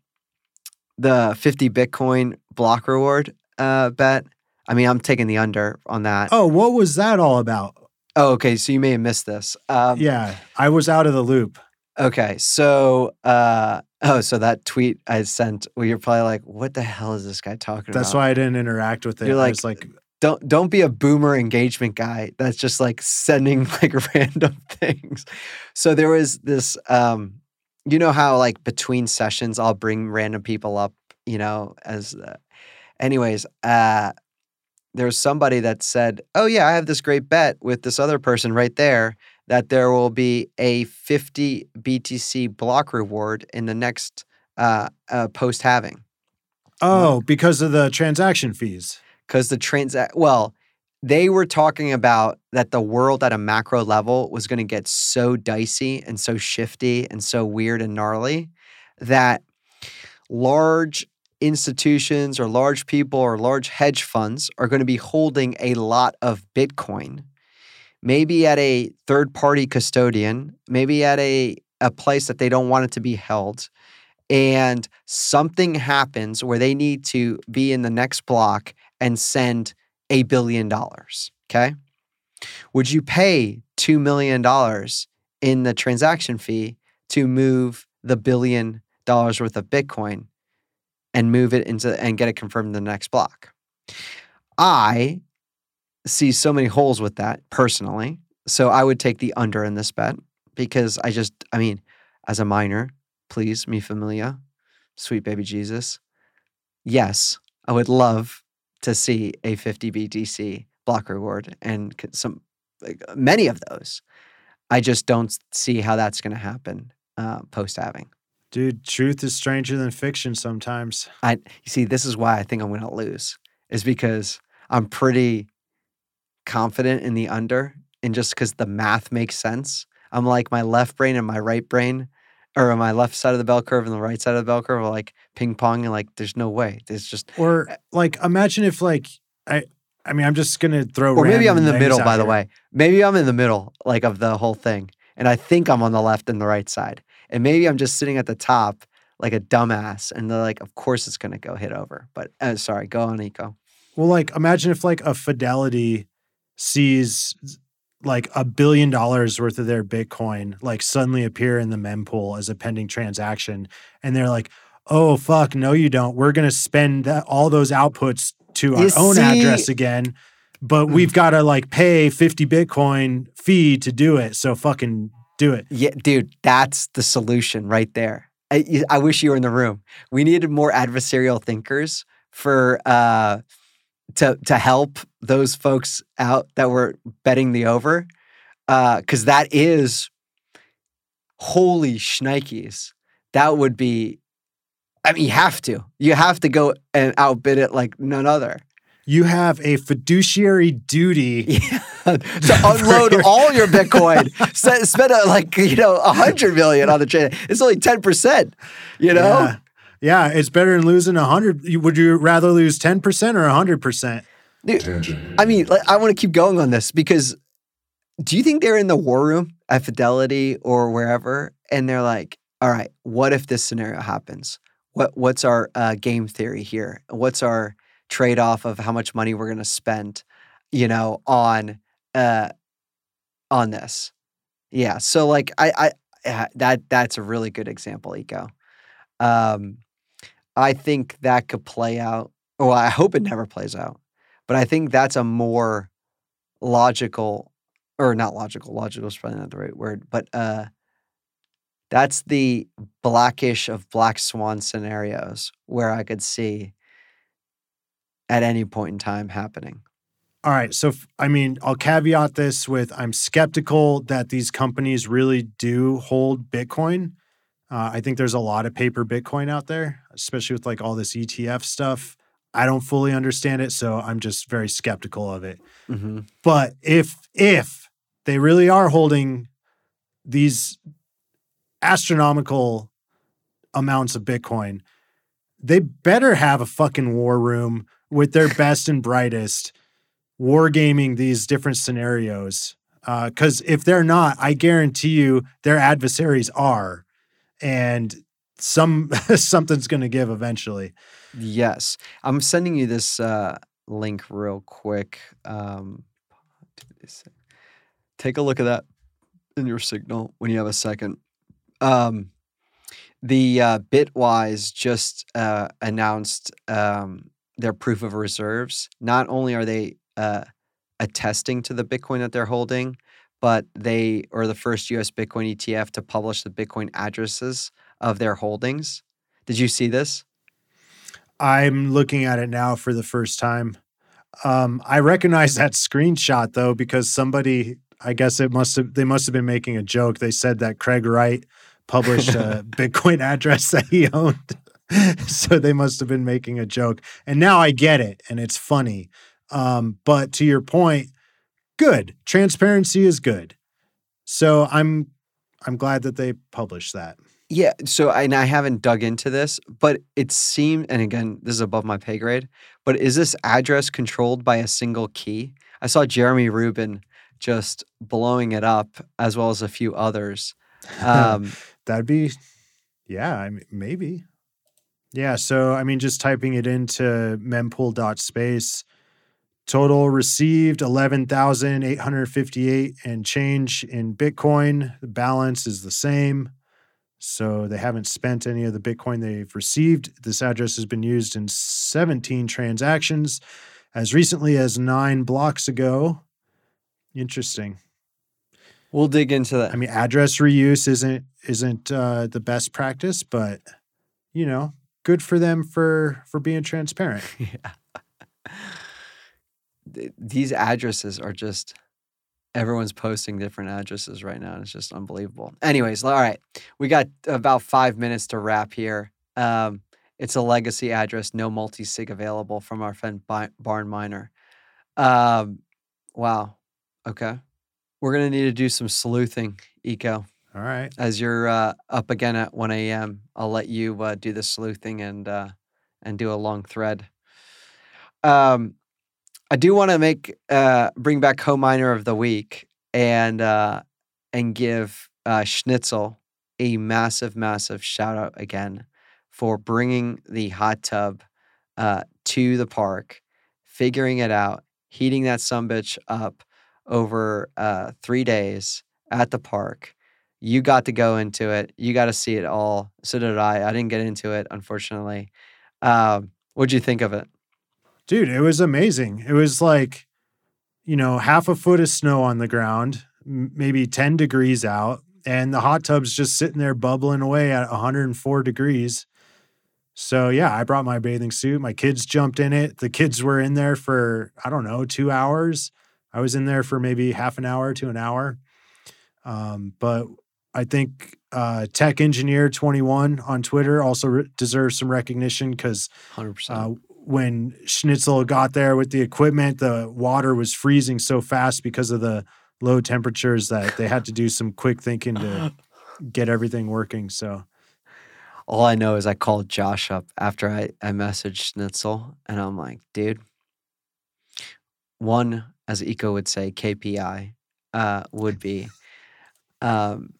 the 50 Bitcoin block reward uh, bet. I mean, I'm taking the under on that. Oh, what was that all about? Oh, okay. So you may have missed this. Um, yeah, I was out of the loop. Okay, so uh oh, so that tweet I sent, well, you're probably like, what the hell is this guy talking That's about? why I didn't interact with it. You're I like, was like, Don't don't be a boomer engagement guy that's just like sending like random things. So there was this um you know how like between sessions I'll bring random people up, you know, as uh, anyways, uh there's somebody that said, "Oh yeah, I have this great bet with this other person right there that there will be a 50 BTC block reward in the next uh, uh post halving." oh, because of the transaction fees. Because the transact well they were talking about that the world at a macro level was going to get so dicey and so shifty and so weird and gnarly that large institutions or large people or large hedge funds are going to be holding a lot of bitcoin maybe at a third party custodian maybe at a, a place that they don't want it to be held and something happens where they need to be in the next block and send a billion dollars. Okay. Would you pay $2 million in the transaction fee to move the billion dollars worth of Bitcoin and move it into and get it confirmed in the next block? I see so many holes with that personally. So I would take the under in this bet because I just, I mean, as a miner, please, me familia, sweet baby Jesus. Yes, I would love to see a 50 BTC block reward and some like, many of those. I just don't see how that's going to happen uh, post halving. Dude, truth is stranger than fiction sometimes. I you see this is why I think I'm going to lose is because I'm pretty confident in the under and just cuz the math makes sense. I'm like my left brain and my right brain or my left side of the bell curve and the right side of the bell curve are like ping pong and like there's no way. There's just Or like imagine if like I I mean I'm just gonna throw or maybe I'm in the middle by the way. Maybe I'm in the middle like of the whole thing and I think I'm on the left and the right side. And maybe I'm just sitting at the top like a dumbass and they're like of course it's to go hit over. But uh, sorry, go on Eco. Well, like imagine if like a Fidelity sees like a billion dollars worth of their Bitcoin like suddenly appear in the mempool as a pending transaction, and they're like, "Oh fuck, no, you don't. We're gonna spend that, all those outputs to our You own see- address again, but Mm. we've got to like pay fifty Bitcoin fee to do it. So fucking do it." Yeah, dude, that's the solution right there. I, I wish you were in the room. We needed more adversarial thinkers for uh, to to help those folks out that were betting the over, because that is holy shnikes. That would be. I mean, you have to. You have to go and outbid it like none other. You have a fiduciary duty. Yeah, to unload your- all your Bitcoin, spend, uh, like you know a hundred million on the trade. It's only ten percent. You know, Yeah. Yeah, it's better than losing a hundred. Would you rather lose ten percent or a hundred percent? Tangent. I mean, like, I want to keep going on this because do you think they're in the war room at Fidelity or wherever, and they're like, "All right, what if this scenario happens? What what's our uh, game theory here? What's our trade off of how much money we're going to spend, you know, on uh, on this?" Yeah. So like I I that that's a really good example, Eco. Um I think that could play out. Well, I hope it never plays out. But I think that's a more logical or not logical, logical is probably not the right word, but uh that's the blackish of black swan scenarios where I could see at any point in time happening. All right. So, I mean, I'll caveat this with I'm skeptical that these companies really do hold Bitcoin. Uh, I think there's a lot of paper Bitcoin out there, especially with like all this ETF stuff. I don't fully understand it, so I'm just very skeptical of it. hmm But if if they really are holding these astronomical amounts of Bitcoin, they better have a fucking war room with their best and brightest wargaming these different scenarios. Because if they're not, I guarantee you their adversaries are, and some something's going to give eventually. Yes. I'm sending you this uh, link real quick. Um, take a look at that in your signal when you have a second. Um, the uh, Bitwise just uh, announced um, their proof of reserves. Not only are they uh, attesting to the Bitcoin that they're holding, but they are the first US Bitcoin ETF to publish the Bitcoin addresses of their holdings. Did you see this? I'm looking at it now for the first time. Um, I recognize that screenshot though because somebody, I guess it must have they must have been making a joke. They said that Craig Wright published a Bitcoin address that he owned, so they must have been making a joke. And now I get it, and it's funny. Um, but to your point, good transparency is good. So I'm I'm glad that they published that. Yeah. So, and I haven't dug into this, but it seemed, and again, this is above my pay grade, but is this address controlled by a single key? I saw Jeremy Rubin just blowing it up, as well as a few others. Um, That'd be, yeah, I mean, maybe. Yeah. So, I mean, just typing it into mempool.space, total received 11,858 and change in Bitcoin. The balance is the same. So, they haven't spent any of the Bitcoin they've received. This address has been used in 17 transactions as recently as nine blocks ago. Interesting. we'll dig into that. I mean, address reuse isn't isn't uh, the best practice, but you know, good for them for for being transparent. Th- These addresses are just, everyone's posting different addresses right now. and It's just unbelievable. Anyways, all right. We got about five minutes to wrap here. Um, it's a legacy address, no multi sig available from our friend Barnminer. Um, wow. Okay. We're going to need to do some sleuthing, Eco. All right. As you're uh, up again at 1 a.m., I'll let you uh, do the sleuthing and uh, and do a long thread. Um, I do want to make uh, bring back home miner of the week and uh, and give uh, Schnitzel a massive, massive shout out again for bringing the hot tub uh, to the park, figuring it out, heating that sumbitch up over uh, three days at the park. You got to go into it. You got to see it all. So did I. I didn't get into it, unfortunately. Um, what'd you think of it? Dude, it was amazing. It was like, you know, half a foot of snow on the ground, m- maybe 10 degrees out, and the hot tub's just sitting there bubbling away at 104 degrees. So, yeah, I brought my bathing suit. My kids jumped in it. The kids were in there for, I don't know, two hours. I was in there for maybe half an hour to an hour. Um, but I think uh, Tech Engineer 21 on Twitter also re- deserves some recognition because 100%. uh, when Schnitzel got there with the equipment, the water was freezing so fast because of the low temperatures that they had to do some quick thinking to get everything working. So, All I know is I called Josh up after I, I messaged Schnitzel and I'm like, dude, one, as Eco would say, KPI uh, would be um,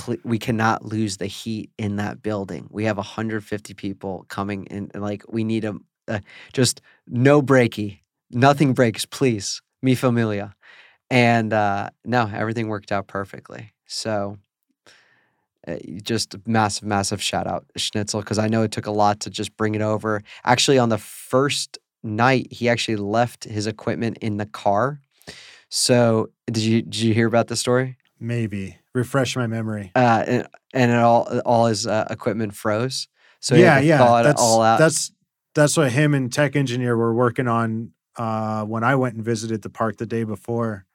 pl- we cannot lose the heat in that building. We have 150 people coming in. and, Like, we need a, a just no breaky, nothing breaks, please. Mi familia. and uh, no, everything worked out perfectly. So uh, just massive, massive shout out Schnitzel because I know it took a lot to just bring it over. Actually, on the first night, he actually left his equipment in the car. So did you did you hear about the story? Maybe refresh my memory. Uh, and, and it all all his uh, equipment froze. So yeah, yeah. That's all out. that's that's what him and tech engineer were working on uh, when I went and visited the park the day before.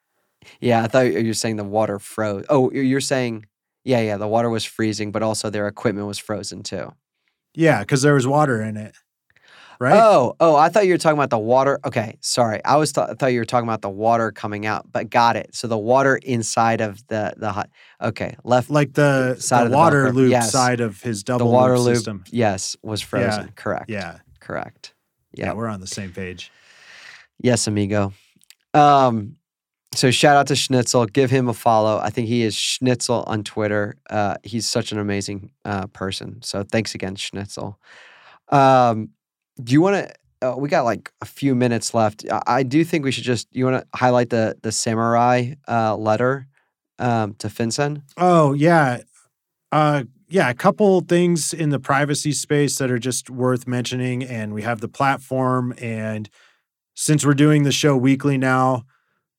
Yeah, I thought you were saying the water froze. Oh, you're you're saying, yeah, yeah, the water was freezing, but also their equipment was frozen too. Yeah, because there was water in it. Right? Oh, oh, I thought you were talking about the water. Okay, sorry, I was th- thought you were talking about the water coming out, but got it. So the water inside of the the hot. Okay, left. like the, Side the of the water loop Yes. side of his double the water loop system. yes, was frozen. Correct. Yeah, Correct. yeah, Yeah. we're on the same page. Yes, amigo. Um, so shout out to Schnitzel. Give him a follow. I think he is Schnitzel on Twitter. Uh, he's such an amazing uh, person. So thanks again, Schnitzel. Um, do you want to? Uh, we got like a few minutes left. I, I do think we should just. You want to highlight the the Samourai uh, letter um, to FinCEN? Oh yeah, uh, yeah. A couple things in the privacy space that are just worth mentioning, and we have the platform. And since we're doing the show weekly now,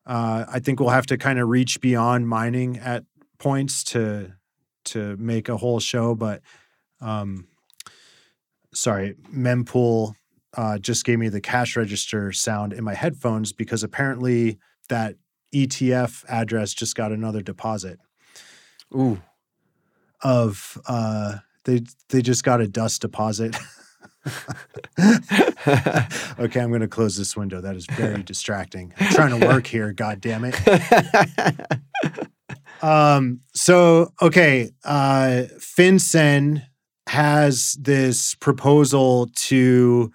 uh, I think we'll have to kind of reach beyond mining at points to to make a whole show. But um, sorry, mempool uh, just gave me the cash register sound in my headphones because apparently that ETF address just got another deposit Ooh, of uh they they just got a dust deposit. okay, I'm going to close this window. That is very distracting. I'm trying to work here, god damn it. Um so okay, uh FinCEN has this proposal to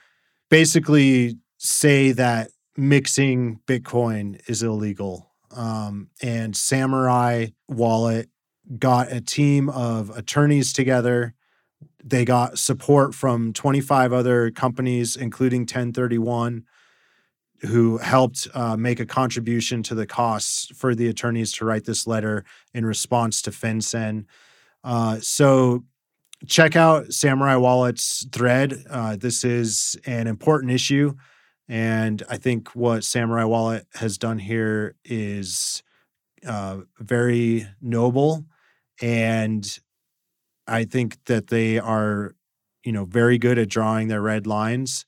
basically say that mixing Bitcoin is illegal. Um, and Samourai Wallet got a team of attorneys together. They got support from 25 other companies, including Ten31, who helped uh, make a contribution to the costs for the attorneys to write this letter in response to FinCEN. Uh, so check out Samourai Wallet's thread. Uh, this is an important issue. And I think what Samourai Wallet has done here is uh, very noble. And I think that they are, you know, very good at drawing their red lines.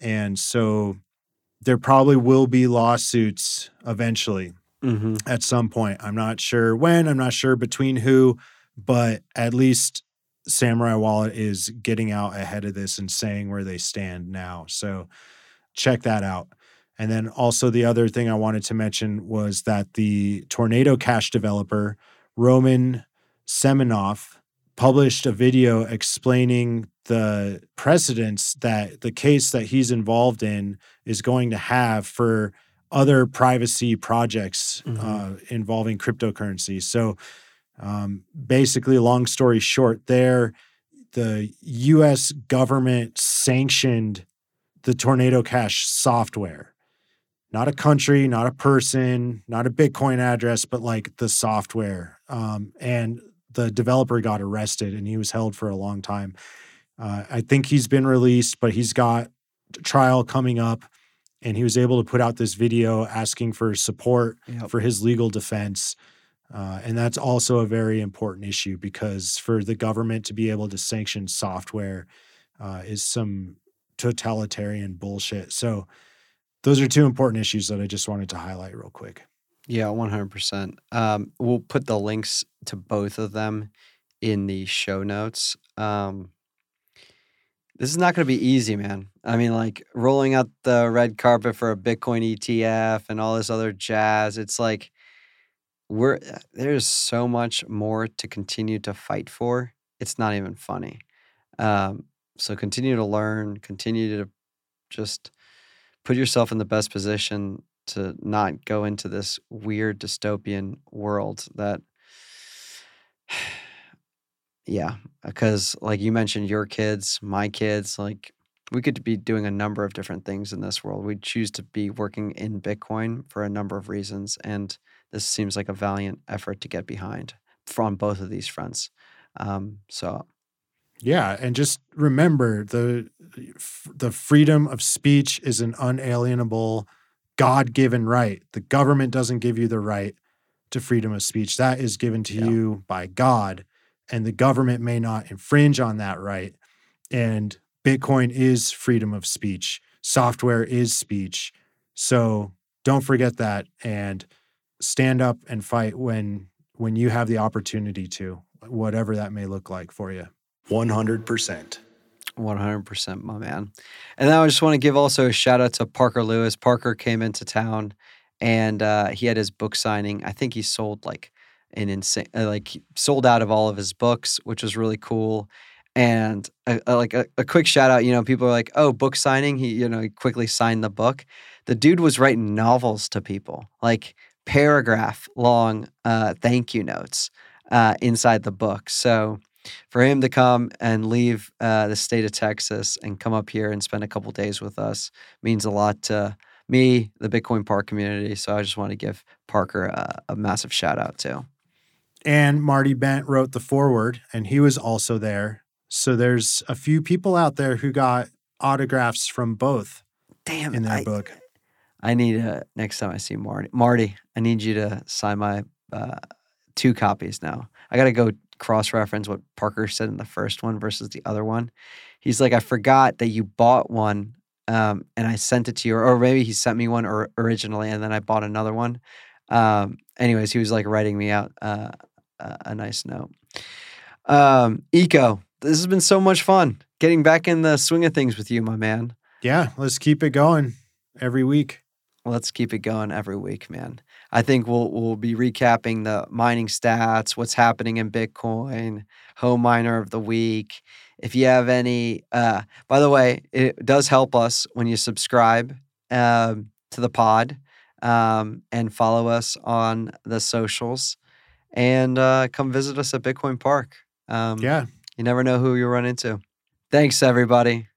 And so there probably will be lawsuits eventually hmm at some point. I'm not sure when, I'm not sure between who, but at least Samourai Wallet is getting out ahead of this and saying where they stand now. So check that out. And then also the other thing I wanted to mention was that the Tornado Cash developer, Roman Semenov, published a video explaining the precedents that the case that he's involved in is going to have for other privacy projects Mhm. uh, involving cryptocurrency. So, um, basically, long story short, there, the US government sanctioned the Tornado Cash software. Not a country, not a person, not a Bitcoin address, but like the software. Um, and the developer got arrested and he was held for a long time. Uh, I think he's been released, but he's got trial coming up. And he was able to put out this video asking for support Yep. for his legal defense. Uh, and that's also a very important issue because for the government to be able to sanction software uh, is some totalitarian bullshit. So, those are two important issues that I just wanted to highlight real quick. Yeah, one hundred percent. Um, we'll put the links to both of them in the show notes. Um, this is not going to be easy, man. I mean, like rolling out the red carpet for a Bitcoin ETF and all this other jazz. It's like we're there's so much more to continue to fight for. It's not even funny. Um, so continue to learn. Continue to just put yourself in the best position to not go into this weird dystopian world that yeah because like you mentioned your kids my kids like we could be doing a number of different things in this world. We choose to be working in Bitcoin for a number of reasons, and this seems like a valiant effort to get behind from both of these fronts. Um, so Yeah, and just remember the the freedom of speech is an unalienable God-given right. The government doesn't give you the right to freedom of speech. That is given to Yeah. you by God, and the government may not infringe on that right. And Bitcoin is freedom of speech. Software is speech. So don't forget that and stand up and fight when when you have the opportunity to, whatever that may look like for you. 100%. 100%, my man. And then I just want to give also a shout out to Parker Lewis. Parker came into town and uh, he had his book signing. I think he sold like an insane, uh, like sold out of all of his books, which was really cool. And a, a- like a, a quick shout out, you know, people are like, oh, book signing. He, you know, he quickly signed the book. The dude was writing novels to people, like paragraph long uh, thank you notes uh, inside the book. So, for him to come and leave uh, the state of Texas and come up here and spend a couple days with us means a lot to me, the Bitcoin Park community. So I just want to give Parker a, a massive shout out too. And Marty Bent wrote the foreword, and he was also there. So there's a few people out there who got autographs from both Damn, in their I, book. I need uh, next time I see Marty. Marty, I need you to sign my uh, two copies now. I got to go cross reference what Parker said in the first one versus the other one. He's like, I forgot that you bought one um, and I sent it to you, or maybe he sent me one or, originally and then I bought another one. Um, anyways, he was like writing me out uh, a, a nice note. Um, Eco, this has been so much fun getting back in the swing of things with you, my man. Yeah, let's keep it going every week. Let's keep it going every week, man. I think we'll we'll be recapping the mining stats, what's happening in Bitcoin, home miner of the week. If you have any, uh, by the way, it does help us when you subscribe um, to the pod um, and follow us on the socials, and uh, come visit us at Bitcoin Park. Um, Yeah. you never know who you'll run into. Thanks, everybody.